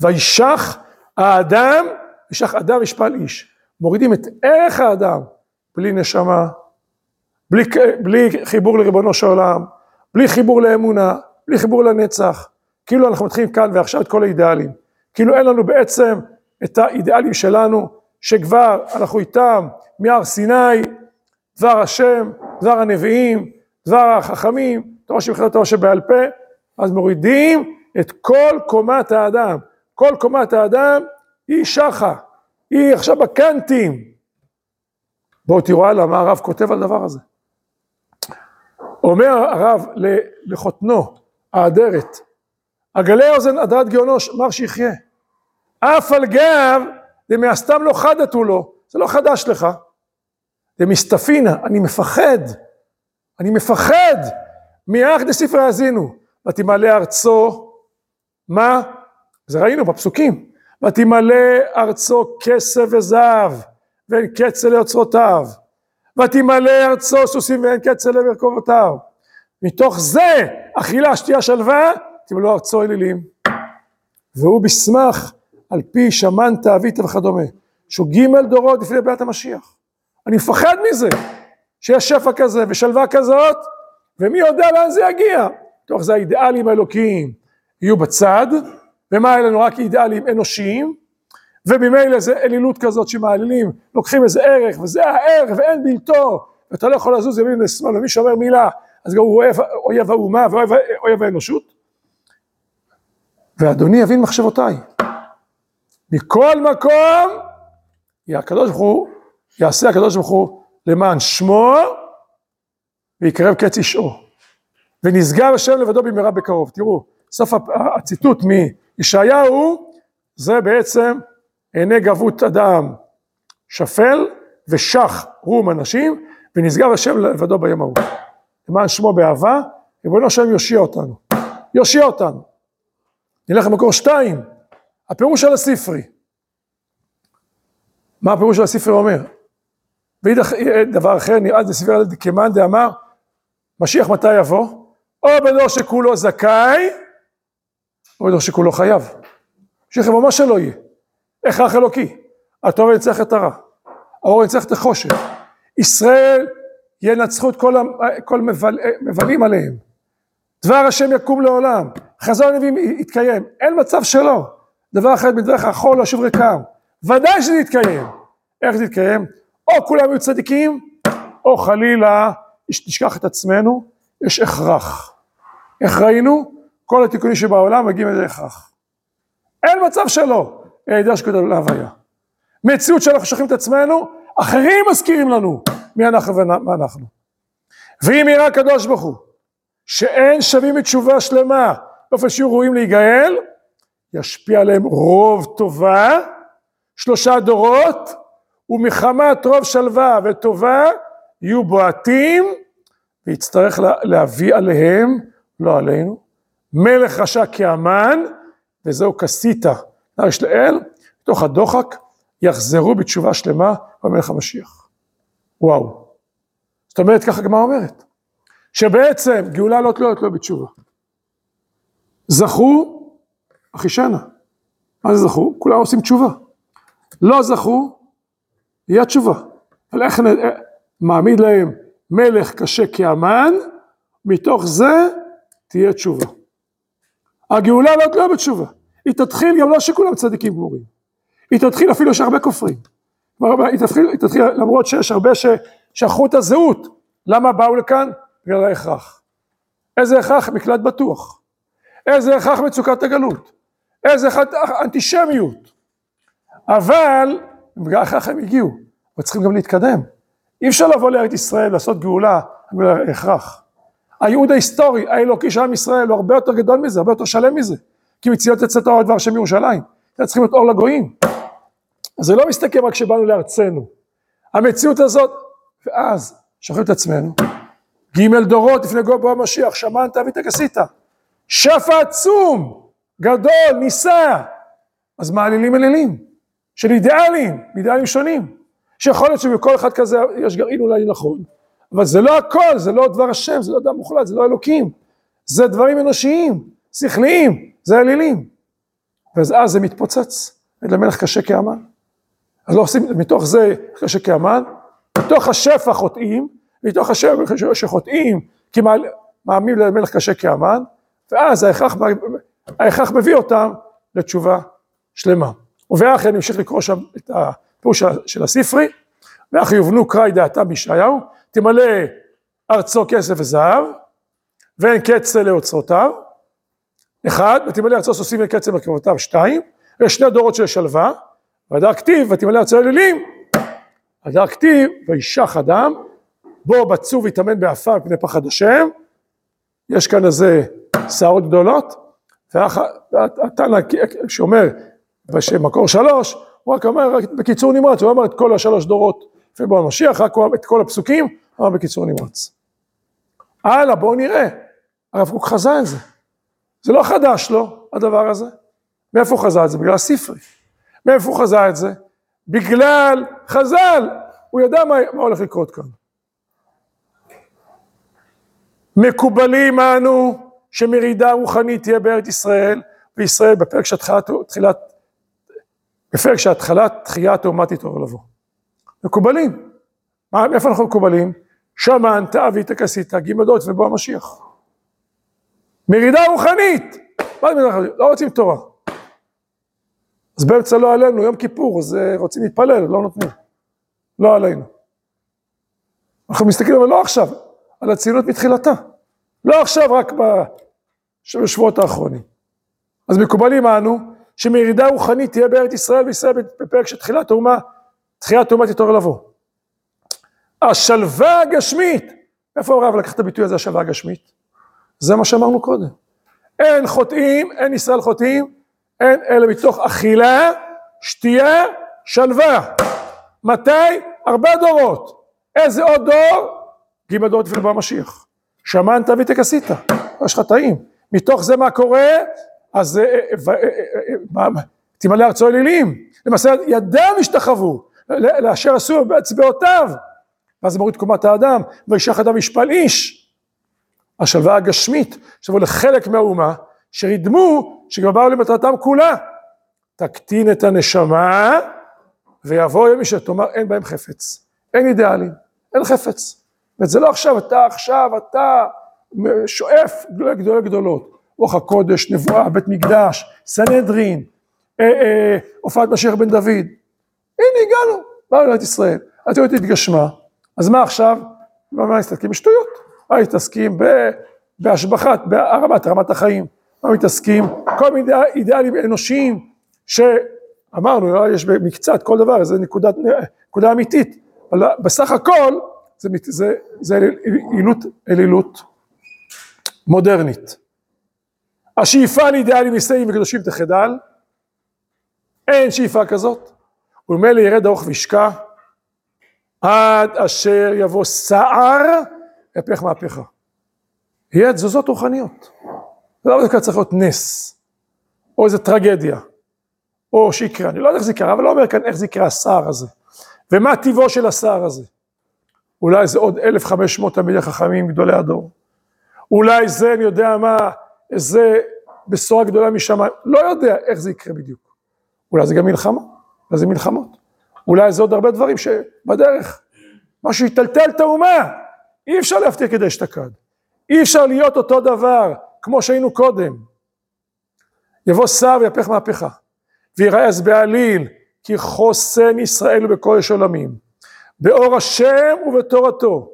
וישח האדם, ישך אדם ישפל איש. מורידים את ערך האדם, בלי נשמה, בלי, בלי חיבור לריבונו של עולם, בלי חיבור לאמונה, בלי חיבור לנצח. כאילו אנחנו מתחילים כאן ועכשיו את כל האידיאלים. כאילו אין לנו בעצם את האידיאלים שלנו, שכבר אנחנו איתם מהר סיני, דבר השם, דבר הנביאים, דבר החכמים, תורה שבכלל תורה שבעל פה, אז מורידים את כל קומת האדם. כל קומת האדם היא שחה, היא עכשיו בקנטים. בואו תראו הלאה מה הרב כותב על הדבר הזה. אומר הרב לחותנו, האדרת, עגלי אוזן הדרת גאונו, מר שיחיה. אף על גב, דמאסתם לא חדתו לו, זה לא חדש לך. דמסתפינה, אני מפחד, אני מפחד מאח דספרי האזינו, ותמלא ארצו, מה? זה ראינו בפסוקים, ותמלא ארצו כסף וזהב, ואין קצה לאוצרותיו, ותמלא ארצו סוסים ואין קצה למרכבותיו. מתוך זה אכילה, שתייה, שלווה, תמלא ארצו אלילים. והוא בשמח על פי שמן תאווית וכדומה, שהוא ג' דורות לפני ביאת המשיח. אני מפחד מזה, שיש שפע כזה ושלווה כזאת, ומי יודע לאן זה יגיע. תוך זה האידיאלים האלוקיים יהיו בצד, ומה היה לנו רק אידיאלים אנושיים, וממילא זה אלילות כזאת שמעלילים, לוקחים איזה ערך, וזה הערך ואין בלתו, ואתה לא יכול לזוז ימין ושמאל, ומי שאומר מילה, אז גם הוא אוהב, אויב האומה ואויב האנושות. ואדוני יבין מחשבותיי. מכל מקום, הקדוש ברוך הוא, יעשה הקדוש ברוך הוא למען שמו, ויקרב קץ אישו. ונשגב השם לבדו במהרה בקרוב. תראו, סוף הציטוט מישעיהו, זה בעצם עיני גבות אדם שפל, ושח רום אנשים, ונשגב השם לבדו ביום ההוא. למען שמו באהבה, ריבונו שלם יושיע אותנו. יושיע אותנו. נלך למקור שתיים, הפירוש של הספרי. מה הפירוש של הספרי אומר? ואידך דבר אחר נראה בספר על כמאן דאמר, משיח מתי יבוא? או בדור שכולו זכאי, או בדור שכולו חייב. משיח יבוא מה שלא יהיה. הכרח אלוקי. הטוב ינצח את הרע. האור ינצח את החושך. ישראל ינצחו את כל, כל מבל, מבלים עליהם. דבר השם יקום לעולם. חזון הנביאים יתקיים. אין מצב שלא. דבר אחר מדבריך החול לא שוב ריקם. ודאי שזה יתקיים. איך זה יתקיים? או כולם יהיו צדיקים, או חלילה נשכח את עצמנו, יש הכרח. איך ראינו? כל התיקונים שבעולם מגיעים לידי הכרח. אין מצב שלא. היעדר שקודם להוויה. מציאות שאנחנו שוכחים את עצמנו, אחרים מזכירים לנו מי אנחנו ומה אנחנו. ואם יראה הקדוש ברוך הוא, שאין שווים מתשובה שלמה, באופן שיהיו ראויים להיגאל, ישפיע עליהם רוב טובה, שלושה דורות, ומחמת רוב שלווה וטובה, יהיו בועטים, ויצטרך להביא עליהם, לא עלינו, מלך רשע כאמן, וזהו כסיתה. יש לאל, מתוך הדוחק, יחזרו בתשובה שלמה במלך המשיח. וואו. זאת אומרת, ככה הגמרא אומרת, שבעצם גאולה לא תלויה תלויה בתשובה. זכו, אחישנה. מה זה זכו? כולם עושים תשובה. לא זכו, יהיה התשובה. אבל איך מעמיד להם מלך קשה כאמן, מתוך זה תהיה תשובה. הגאולה לא תלויה בתשובה. היא תתחיל גם לא שכולם צדיקים גמורים. היא תתחיל אפילו שהרבה כופרים. היא תתחיל, היא תתחיל למרות שיש הרבה ששכחו את הזהות. למה באו לכאן? בגלל ההכרח. איזה הכרח? מקלט בטוח. איזה הכרח מצוקת הגלות. איזה הכרח אנטישמיות. אבל בגלל הכרח הם הגיעו, אבל צריכים גם להתקדם. אי אפשר לבוא לארץ ישראל לעשות גאולה בגלל ההכרח. הייעוד ההיסטורי, האלוקי של עם ישראל הוא הרבה יותר גדול מזה, הרבה יותר שלם מזה. כי מציאות יצאת האור דבר השם ירושלים. אתם צריכים להיות אור לגויים. זה לא מסתכם רק כשבאנו לארצנו. המציאות הזאת, ואז שוכרים את עצמנו, ג' דורות לפני גוי בוא המשיח, שמנת אבית כסית. שפע עצום, גדול, נישא. אז מעלילים אלילים, של אידיאלים, אידיאלים שונים. שיכול להיות שבכל אחד כזה יש גרעין אולי נכון, אבל זה לא הכל, זה לא דבר השם, זה לא דבר מוחלט, זה לא אלוקים. זה דברים אנושיים, שכליים, זה אלילים. ואז זה מתפוצץ, למלך קשה כאמן. אז לא עושים, מתוך זה קשה כאמן, מתוך השפע חוטאים, מתוך השפע שחוטאים, כי מאמין למלך קשה כאמן, ואז ההכרח, ההכרח מביא אותם לתשובה שלמה. ובאחרי אני אמשיך לקרוא שם את הפירוש של הספרי, ואחי יובנו קראי דעתם בישעיהו, תמלא ארצו כסף וזהב, ואין קצה לאוצרותיו, אחד, ותמלא ארצו סוסים קצה בקרבותיו, שתיים, ויש שני דורות של שלווה, והדר כתיב, ותמלא ארצו אלילים, הדר כתיב, וישח אדם, בו בצור ויטמן באפר פני פחד השם, יש כאן איזה שערות גדולות, והתנא שאומר במקור שלוש, הוא רק אומר בקיצור נמרץ, הוא אמר את כל השלוש דורות לפני המשיח, רק את כל הפסוקים, הוא אמר בקיצור נמרץ. הלאה, בואו נראה, הרב קוק חזה את זה. זה לא חדש לו, הדבר הזה. מאיפה הוא חזה את זה? בגלל הספרי. מאיפה הוא חזה את זה? בגלל חז"ל. הוא ידע מה, מה הולך לקרות כאן. מקובלים אנו שמרידה רוחנית תהיה בארץ ישראל, וישראל בפרק שהתחלת, בפרק שהתחלת תחיית האומת יתעורר לבוא. מקובלים. מה, מאיפה אנחנו מקובלים? שמן, תאווית, כסית, גימדות ובוא המשיח. מרידה רוחנית. מה זה מרידה רוחנית? לא רוצים תורה. אז באמצע לא עלינו, יום כיפור, אז אה, רוצים להתפלל, לא נותנים. לא עלינו. אנחנו מסתכלים, אבל לא עכשיו, על הציונות מתחילתה. לא עכשיו, רק בשבועות האחרונים. אז מקובלים אנו, שמרידה רוחנית תהיה בארץ ישראל וישראל בפרק של תחילת האומה, תחילת האומה תתעורר לבוא. השלווה הגשמית, איפה הרב לקח את הביטוי הזה, השלווה הגשמית? זה מה שאמרנו קודם. אין חוטאים, אין ישראל חוטאים, אין אלא מתוך אכילה, שתייה, שלווה. מתי? הרבה דורות. איזה עוד דור? ג' דורות ולבוא המשיח. שמנת ותכסית, יש לך טעים. מתוך זה מה קורה? אז אה, אה, אה, תמלא ארצו אלילים. למעשה ידם השתחוו, לאשר עשו באצבעותיו. ואז מוריד קומת האדם, וישח אדם ישפל איש. השלווה הגשמית, שתבוא לחלק מהאומה, שרידמו, שגם באו למטרתם כולה. תקטין את הנשמה, ויבוא יום שתאמר אין בהם חפץ. אין אידיאלים, אין חפץ. וזה לא עכשיו, אתה עכשיו, אתה שואף גדולי גדולי גדולות. רוח הקודש, נבואה, בית מקדש, סנהדרין, אה, אה, הופעת משיח בן דוד. הנה הגענו, באנו לארץ ישראל. התיאוריה התגשמה, אז מה עכשיו? מה מסתכלים? בשטויות. מה מתעסקים? בהשבחת, בהרמת, רמת החיים. מה מתעסקים? כל מיני אידיאלים אנושיים שאמרנו, יש במקצת כל דבר, זה נקודה, נקודה אמיתית, אבל בסך הכל זה, זה, זה אלילות, אלילות מודרנית. השאיפה לאידיאלים נישאים וקדושים תחדל, אין שאיפה כזאת, וממילא ירד ארוך וישקע, עד אשר יבוא סער, יפך מהפכה. יהיה תזוזות רוחניות. זה לא דווקא צריך להיות נס, או איזה טרגדיה, או שיקרה, אני לא יודע איך זה יקרה, אבל לא אומר כאן איך זה יקרה הסער הזה, ומה טיבו של הסער הזה. אולי זה עוד 1,500 תלמידי חכמים גדולי הדור. אולי זה, אני יודע מה, איזה בשורה גדולה משמיים, לא יודע איך זה יקרה בדיוק. אולי זה גם מלחמה, אולי זה מלחמות. אולי זה עוד הרבה דברים שבדרך, משהו יטלטל את האומה. אי אפשר להבטיח כדי אשתקד. אי אפשר להיות אותו דבר כמו שהיינו קודם. יבוא שר ויפך מהפכה, ויראה אז בעליל, כי חוסן ישראל ובקודש עולמים, באור השם ובתורתו,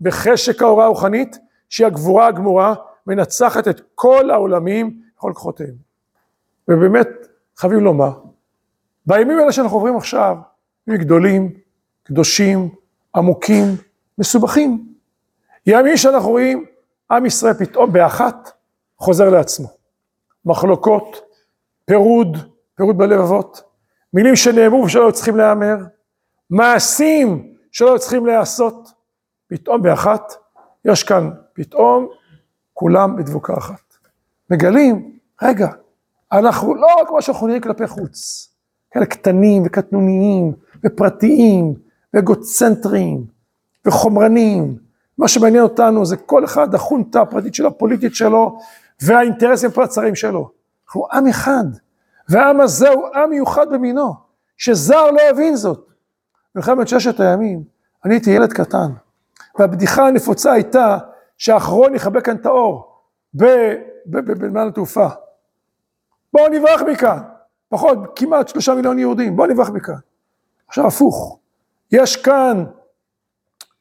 בחשק ההוראה הרוחנית, שהיא הגבורה הגמורה, מנצחת את כל העולמים בכל כוחותיהם. ובאמת, חייבים לומר, בימים האלה שאנחנו עוברים עכשיו, ימים גדולים, קדושים, עמוקים, מסובכים. ימים שאנחנו רואים עם ישראל פתאום באחת חוזר לעצמו. מחלוקות, פירוד, פירוד בלבבות, מילים שנאמרו ושלא צריכים להיאמר, מעשים שלא צריכים להיעשות, פתאום באחת, יש כאן פתאום כולם בדבוקה אחת. מגלים, רגע, אנחנו לא רק מה שאנחנו נראים כלפי חוץ, כאלה קטנים וקטנוניים ופרטיים ואגוצנטריים וחומרניים, מה שמעניין אותנו זה כל אחד, החונטה הפרטית שלו, הפוליטית שלו, והאינטרסים הצרים שלו. אנחנו עם אחד, והעם הזה הוא עם מיוחד במינו, שזר לא יבין זאת. מלחמת ששת הימים, אני הייתי ילד קטן, והבדיחה הנפוצה הייתה שהאחרון יכבה כאן את האור בנמל התעופה. בואו נברח מכאן. פחות, כמעט שלושה מיליון יהודים, בואו נברח מכאן. עכשיו הפוך, יש כאן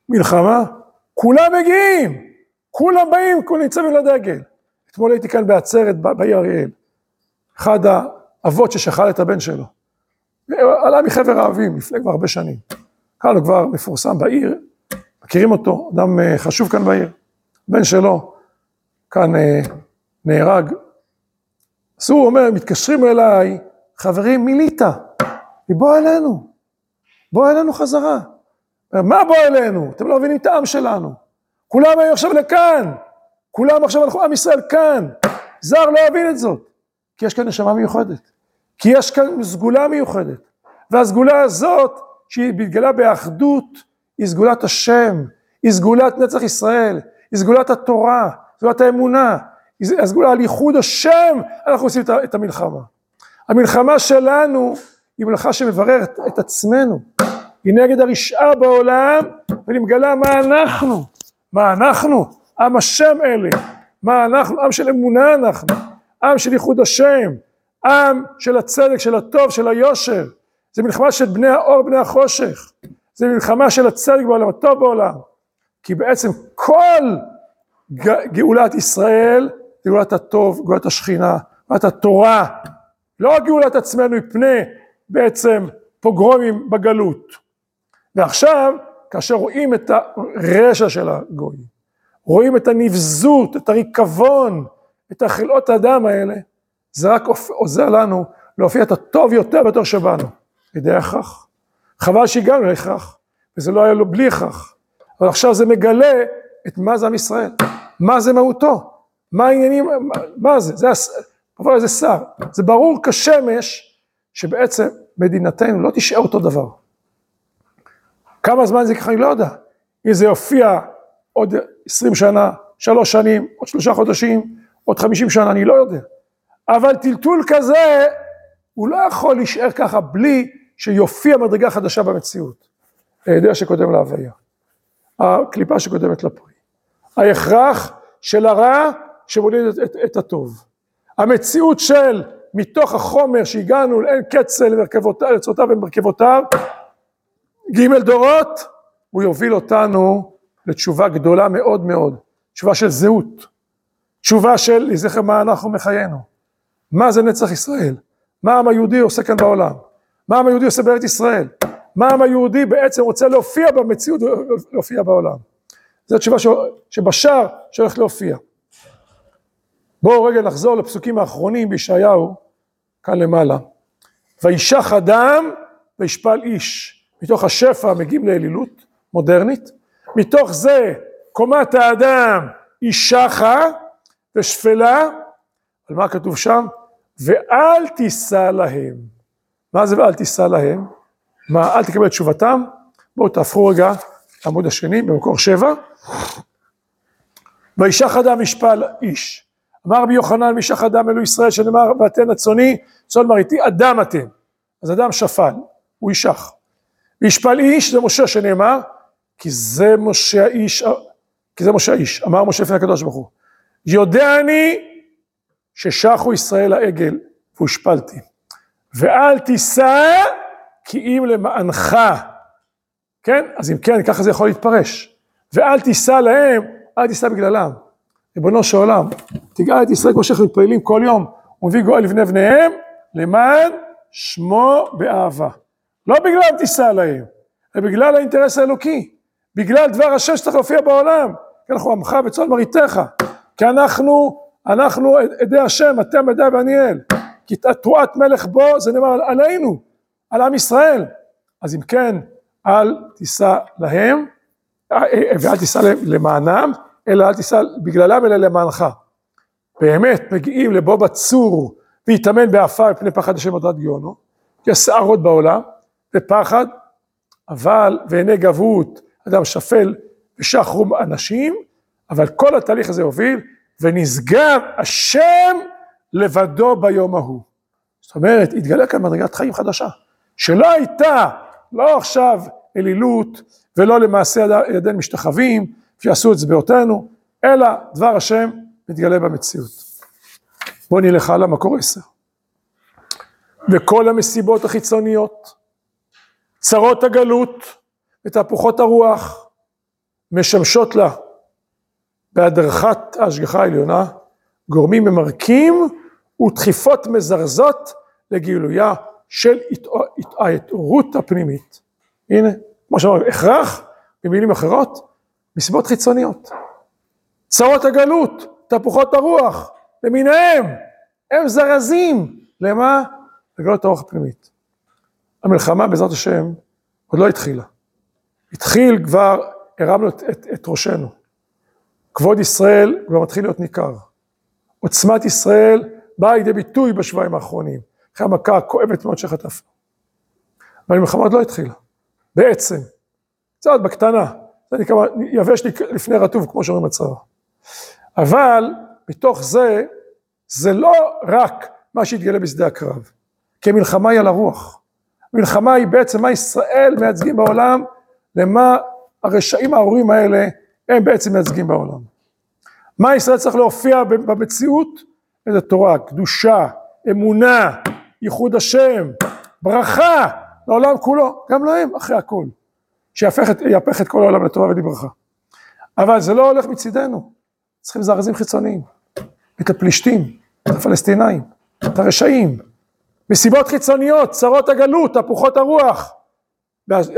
מלחמה, כולם מגיעים, כולם באים, כולם ניצבים לדגל. אתמול הייתי כאן בעצרת בעיר אריאל. אחד האבות ששכל את הבן שלו. עלה מחבר האבים לפני כבר הרבה שנים. כאן הוא כבר מפורסם בעיר, מכירים אותו, אדם אה, חשוב כאן בעיר. בן שלו כאן אה, נהרג. אז הוא אומר, מתקשרים אליי, חברים, מליטא, בוא אלינו, בוא אלינו חזרה. מה בוא אלינו? אתם לא מבינים את העם שלנו. כולם היו עכשיו לכאן, כולם עכשיו הלכו, עם ישראל כאן. זר לא יבין את זאת, כי יש כאן נשמה מיוחדת, כי יש כאן סגולה מיוחדת, והסגולה הזאת, שהיא מתגלה באחדות, היא סגולת השם, היא סגולת נצח ישראל, היא סגולת התורה, סגולת האמונה, היא הסגולה על ייחוד השם, אנחנו עושים את המלחמה. המלחמה שלנו היא מלאכה שמבררת את עצמנו, היא נגד הרשעה בעולם, ונמגלה מה אנחנו, מה אנחנו, עם השם אלה, מה אנחנו, עם של אמונה אנחנו, עם של ייחוד השם, עם של הצדק, של הטוב, של היושר, זה מלחמה של בני האור, בני החושך, זה מלחמה של הצדק בעולם, הטוב בעולם, כי בעצם כל גאולת ישראל, גאולת הטוב, גאולת השכינה, גאולת התורה, לא רק גאולת עצמנו מפני בעצם פוגרומים בגלות. ועכשיו, כאשר רואים את הרשע של הגויים, רואים את הנבזות, את הריקבון, את החלאות הדם האלה, זה רק עוזר לנו להופיע את הטוב יותר ויותר שבנו, לידי הכרח. חבל שהגענו להכרח, וזה לא היה לו בלי הכרח. אבל עכשיו זה מגלה את מה זה עם ישראל, מה זה מהותו, מה העניינים, מה, מה זה, זה, אבל איזה שר, זה ברור כשמש שבעצם מדינתנו לא תישאר אותו דבר. כמה זמן זה ככה אני לא יודע, אם זה יופיע עוד עשרים שנה, שלוש שנים, עוד שלושה חודשים, עוד חמישים שנה, אני לא יודע. אבל טלטול כזה, הוא לא יכול להישאר ככה בלי שיופיע מדרגה חדשה במציאות. הידיעה שקודם להוויה. הקליפה שקודמת לפרי. ההכרח של הרע שמוליד את, את, את הטוב. המציאות של מתוך החומר שהגענו לאין קצל למרכבותיו, לצורותיו ומרכבותיו, ג' דורות, הוא יוביל אותנו לתשובה גדולה מאוד מאוד, תשובה של זהות, תשובה של לזכר מה אנחנו מחיינו, מה זה נצח ישראל, מה העם היהודי עושה כאן בעולם, מה העם היהודי עושה בארץ ישראל, מה העם היהודי בעצם רוצה להופיע במציאות ולהופיע בעולם. זו תשובה שבשער שהולך להופיע. בואו רגע נחזור לפסוקים האחרונים בישעיהו, כאן למעלה. וישח אדם וישפל איש. מתוך השפע מגיעים לאלילות מודרנית. מתוך זה קומת האדם היא שחה ושפלה. על מה כתוב שם? ואל תישא להם. מה זה ואל תישא להם? מה, אל תקבל את תשובתם? בואו תהפכו רגע לעמוד השני במקור שבע. וישח אדם ישפל איש. אמר רבי יוחנן משח אדם אלו ישראל שנאמר ואתן הצוני צאן מרעיתי אדם אתם אז אדם שפל הוא ישח וישפל איש זה משה שנאמר כי זה משה האיש כי זה משה האיש אמר משה לפני הקדוש ברוך הוא יודע אני ששחו ישראל העגל והושפלתי ואל תישא כי אם למענך. כן? אז אם כן ככה זה יכול להתפרש. ואל תישא להם אל תישא בגללם. ריבונו של עולם, תגאל את ישראל כמו שאנחנו מתפללים כל יום, ומביא גואל לבני בניהם, למען שמו באהבה. לא בגלל תישא להם, אלא בגלל האינטרס האלוקי, בגלל דבר השם שצריך להופיע בעולם, כי אנחנו עמך וצאן מרעיתך, כי אנחנו, אנחנו עדי השם, אתם עדי ואניאל, כי תרועת מלך בו זה נאמר עלינו, על עם ישראל. אז אם כן, אל תישא להם, אה, אה, ואל תישא להם למענם, אלא אל תיסע בגללם אלא למענך. באמת מגיעים לבו בצור ויתאמן באפר מפני פחד השם עודד גאונו, כי יש שערות בעולם ופחד, אבל ועיני גבות אדם שפל ושחרום אנשים, אבל כל התהליך הזה הוביל ונשגב השם לבדו ביום ההוא. זאת אומרת, התגלה כאן מדרגת חיים חדשה, שלא הייתה, לא עכשיו אלילות ולא למעשה ידינו משתחווים, שיעשו את זבעותינו, אלא דבר השם מתגלה במציאות. בואו נלך הלאה, מקור עשר. וכל המסיבות החיצוניות, צרות הגלות ותהפוכות הרוח, משמשות לה בהדרכת ההשגחה העליונה, גורמים ממרקים ודחיפות מזרזות לגילויה של ההתעוררות הפנימית. הנה, כמו שאמרנו, הכרח, במילים אחרות, מסיבות חיצוניות. צרות הגלות, תהפוכות הרוח, למיניהם, הם זרזים. למה? לגלות הרוח הפנימית. המלחמה בעזרת השם עוד לא התחילה. התחיל כבר, הרמנו את, את, את ראשנו. כבוד ישראל כבר מתחיל להיות ניכר. עוצמת ישראל באה לידי ביטוי בשבועיים האחרונים, אחרי המכה הכואבת מאוד שחטפנו. אבל המלחמה עוד לא התחילה, בעצם. קצת בקטנה, זה נקרא, יבש לפני רטוב, כמו שאומרים הצבא. אבל מתוך זה, זה לא רק מה שהתגלה בשדה הקרב, כי המלחמה היא על הרוח. המלחמה היא בעצם מה ישראל מייצגים בעולם, למה הרשעים הארורים האלה הם בעצם מייצגים בעולם. מה ישראל צריך להופיע במציאות? איזה תורה, קדושה, אמונה, ייחוד השם, ברכה לעולם כולו, גם להם אחרי הכל. שיהפך את כל העולם לטובה ולברכה. אבל זה לא הולך מצידנו, צריכים זרזים חיצוניים, את הפלישתים, את הפלסטינאים, את הרשעים, מסיבות חיצוניות, צרות הגלות, תהפוכות הרוח,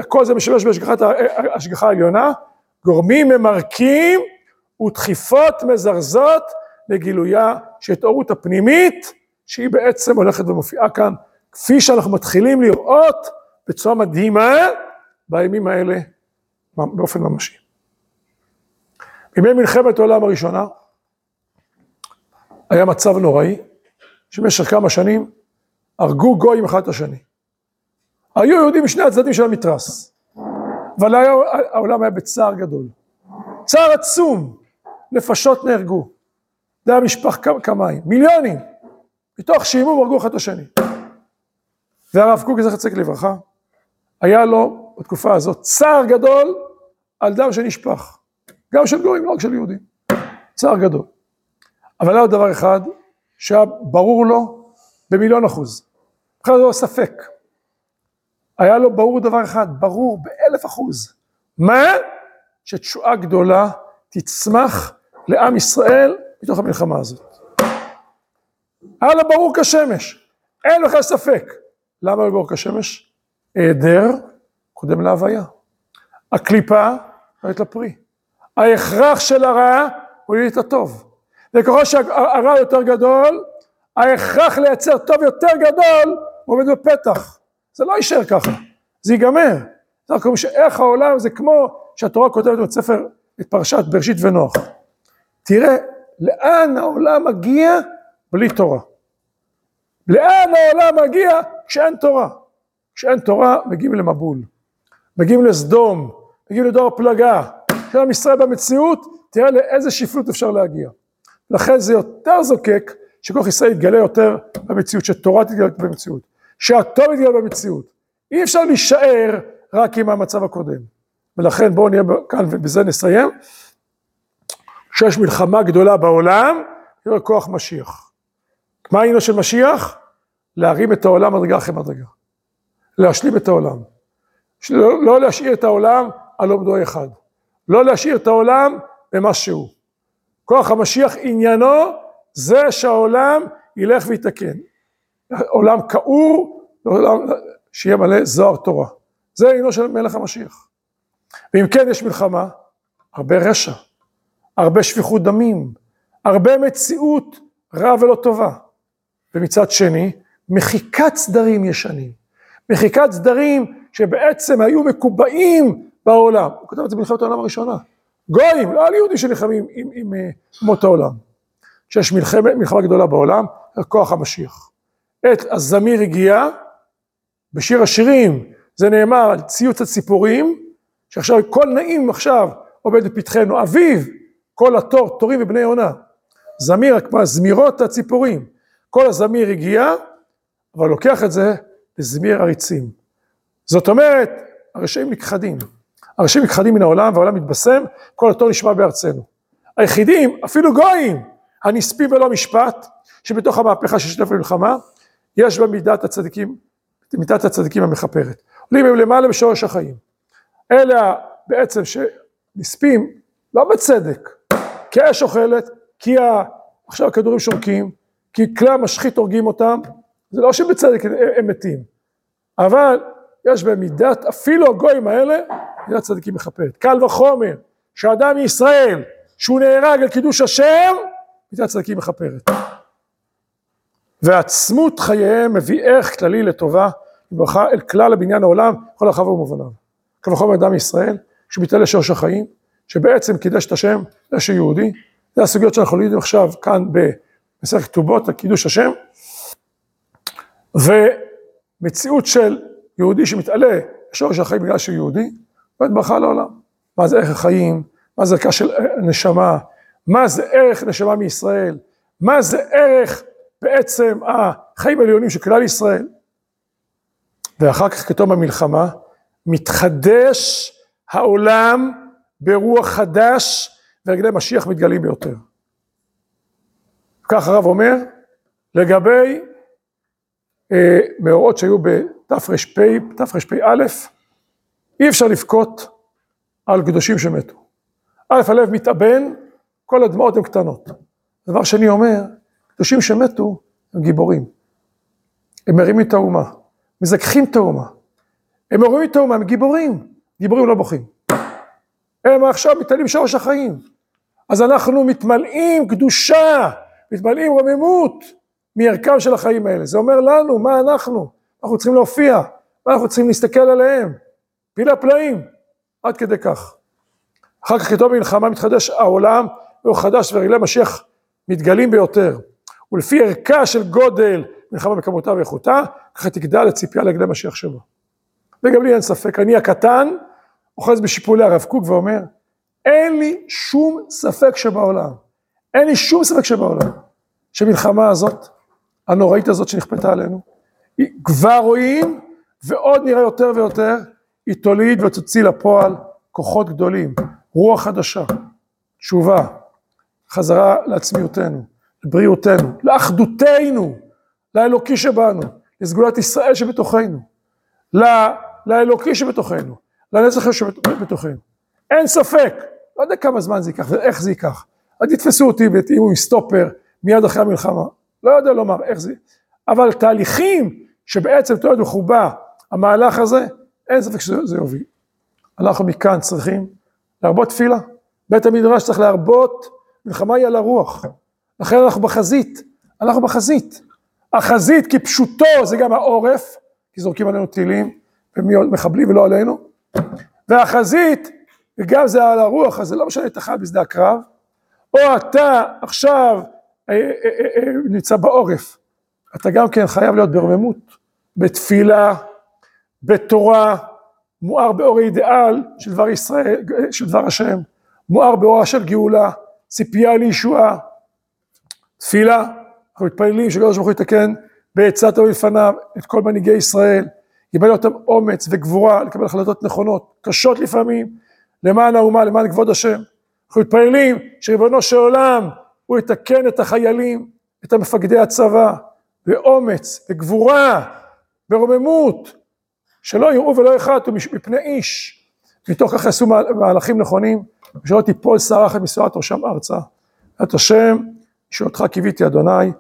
כל זה משמש בהשגחה העליונה, גורמים ממרקים ודחיפות מזרזות לגילויה של התעוררות הפנימית, שהיא בעצם הולכת ומופיעה כאן, כפי שאנחנו מתחילים לראות בצורה מדהימה בימים האלה באופן ממשי. בימי מלחמת העולם הראשונה היה מצב נוראי, שבמשך כמה שנים הרגו גויים אחד את השני. היו יהודים משני הצדדים של המתרס, אבל העולם היה בצער גדול. צער עצום, נפשות נהרגו. זה היה משפח כמיים, מיליונים, מתוך שעימום הרגו אחד את השני. והרב קוק, זכר צדיק לברכה, היה לו בתקופה הזאת צער גדול על דם שנשפך. גם של גויים, לא רק של יהודים. צער גדול. אבל היה עוד דבר אחד שהיה ברור לו במיליון אחוז. בכלל לא ספק. היה לו ברור דבר אחד, ברור באלף אחוז. מה? שתשועה גדולה תצמח לעם ישראל מתוך המלחמה הזאת. היה לו ברור כשמש, אין לך ספק. למה היה ברור כשמש? היעדר קודם להוויה. הקליפה הייתה לפרי. ההכרח של הרע הוא יהיה את הטוב. וככל שהרע יותר גדול, ההכרח לייצר טוב יותר גדול עומד בפתח. זה לא יישאר ככה, זה ייגמר. זה רק אומר שאיך העולם זה כמו שהתורה כותבת את ספר, את פרשת בראשית ונוח. תראה לאן העולם מגיע בלי תורה. לאן העולם מגיע כשאין תורה. כשאין תורה מגיעים למבול, מגיעים לסדום, מגיעים לדור הפלגה. של עם ישראל במציאות, תראה לאיזה שפלות אפשר להגיע. לכן זה יותר זוקק שכוח ישראל יתגלה יותר במציאות, שתורה תתגלה במציאות, שהטוב יתגלה במציאות. אי אפשר להישאר רק עם המצב הקודם. ולכן בואו נהיה כאן ובזה נסיים. שיש מלחמה גדולה בעולם, יהיה כוח משיח. מה העניין של משיח? להרים את העולם מדרגה אחרי מדרגה. להשלים את העולם. לא, לא להשאיר את העולם על עומדו אחד. לא להשאיר את העולם במה שהוא. כוח המשיח עניינו זה שהעולם ילך ויתקן. עולם כעור, שיהיה מלא זוהר תורה. זה עניינו של מלך המשיח. ואם כן יש מלחמה, הרבה רשע, הרבה שפיכות דמים, הרבה מציאות רע ולא טובה. ומצד שני, מחיקת סדרים ישנים. מחיקת סדרים שבעצם היו מקובעים בעולם. הוא כותב את זה במלחמת העולם הראשונה. גויים, לא על יהודים שנלחמים עם, עם, עם אומות העולם. כשיש מלחמה, מלחמה גדולה בעולם, כוח המשיח. עת הזמיר הגיע, בשיר השירים זה נאמר על ציוץ הציפורים, שעכשיו כל נעים עכשיו עובד בפתחנו, אביב, כל התור, תורים ובני עונה. זמיר, כמו זמירות הציפורים. כל הזמיר הגיע, אבל לוקח את זה לזמיר עריצים. זאת אומרת, הרשעים נכחדים. הרשעים נכחדים מן העולם והעולם מתבשם, כל אותו נשמע בארצנו. היחידים, אפילו גויים, הנספים ולא משפט, שבתוך המהפכה של שטף למלחמה, יש בה מידת הצדיקים, מידת הצדיקים המכפרת. עולים הם למעלה בשורש החיים. אלה בעצם שנספים, לא בצדק, כי האש אוכלת, כי עכשיו הכדורים שורקים, כי כלי המשחית הורגים אותם, זה לא שבצדק הם מתים, אבל יש בהם מידת, אפילו הגויים האלה, מידת צדיקים מכפרת. קל וחומר, שאדם מישראל, שהוא נהרג על קידוש השם, מידת צדיקים מכפרת. ועצמות חייהם מביא ערך כללי לטובה, וברכה אל כלל הבניין העולם, כל הרחב ומובניו. קל וחומר אדם מישראל, שהוא מתעלה שורש החיים, שבעצם קידש את השם, זה שיהודי, זה הסוגיות שאנחנו לומדים עכשיו כאן במסכת כתובות, הקידוש השם, ומציאות של יהודי שמתעלה לשורש החיים בגלל שהוא יהודי, באמת ברכה לעולם. מה זה ערך החיים, מה זה ערכה של נשמה, מה זה ערך נשמה מישראל, מה זה ערך בעצם החיים העליונים של כלל ישראל. ואחר כך כתום המלחמה, מתחדש העולם ברוח חדש, ורגלי משיח מתגלים ביותר. כך הרב אומר, לגבי אה, מאורעות שהיו בתר"פ, תרפ"א, אי אפשר לבכות על קדושים שמתו. א', הלב מתאבן, כל הדמעות הן קטנות. דבר שני אומר, קדושים שמתו הם גיבורים. הם מרימים את האומה, מזכחים את האומה. הם מרימים את האומה, הם גיבורים. גיבורים לא בוכים. הם עכשיו מתעלים שורש החיים. אז אנחנו מתמלאים קדושה, מתמלאים רוממות מערכם של החיים האלה. זה אומר לנו, מה אנחנו? אנחנו צריכים להופיע, מה אנחנו צריכים להסתכל עליהם? פילה פלאים, עד כדי כך. אחר כך כתוב במלחמה מתחדש העולם, והוא חדש ורגלי משיח מתגלים ביותר. ולפי ערכה של גודל מלחמה בכמותה ואיכותה, ככה תגדל לציפייה לגלי משיח שבו. וגם לי אין ספק, אני הקטן, אוחז בשיפולי הרב קוק ואומר, אין לי שום ספק שבעולם, אין לי שום ספק שבעולם, שמלחמה הזאת, הנוראית הזאת שנכפתה עלינו, היא כבר רואים, ועוד נראה יותר ויותר, היא תוליד ותוציא לפועל כוחות גדולים, רוח חדשה, תשובה, חזרה לעצמיותנו, לבריאותנו, לאחדותנו, לאלוקי שבנו, לסגולת ישראל שבתוכנו, לאלוקי שבתוכנו, לנצח שבתוכנו. אין ספק, לא יודע כמה זמן זה ייקח ואיך זה ייקח. אז יתפסו אותי ויתאימו עם סטופר מיד אחרי המלחמה. לא יודע לומר איך זה, אבל תהליכים שבעצם תולד מחובה המהלך הזה, אין ספק שזה יוביל. אנחנו מכאן צריכים להרבות תפילה. בית המדרש צריך להרבות, מלחמה היא על הרוח. לכן אנחנו בחזית, אנחנו בחזית. החזית כפשוטו זה גם העורף, כי זורקים עלינו טילים ומחבלים ולא עלינו. והחזית, וגם זה על הרוח, אז זה לא משנה את החייל בשדה הקרב, או אתה עכשיו אה, אה, אה, נמצא בעורף, אתה גם כן חייב להיות ברוממות, בתפילה, בתורה, מואר באור האידיאל של דבר ישראל, של דבר השם, מואר באורה של גאולה, ציפייה לישועה, תפילה, אנחנו מתפללים שקדוש ברוך הוא יתקן בעצת לפניו את כל מנהיגי ישראל, קיבל אותם אומץ וגבורה לקבל החלטות נכונות, קשות לפעמים, למען האומה, למען כבוד השם. אנחנו מתפללים שריבונו של עולם, הוא יתקן את החיילים, את המפקדי הצבא, באומץ, בגבורה, ברוממות, שלא יראו ולא יחתו מפני איש. מתוך כך יעשו מהלכים נכונים, ושלא תיפול שערה אחת משערת ראשם ארצה. את השם, ישועתך קיוויתי אדוני,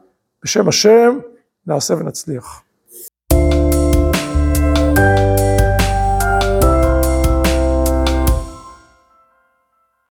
בשם השם נעשה ונצליח.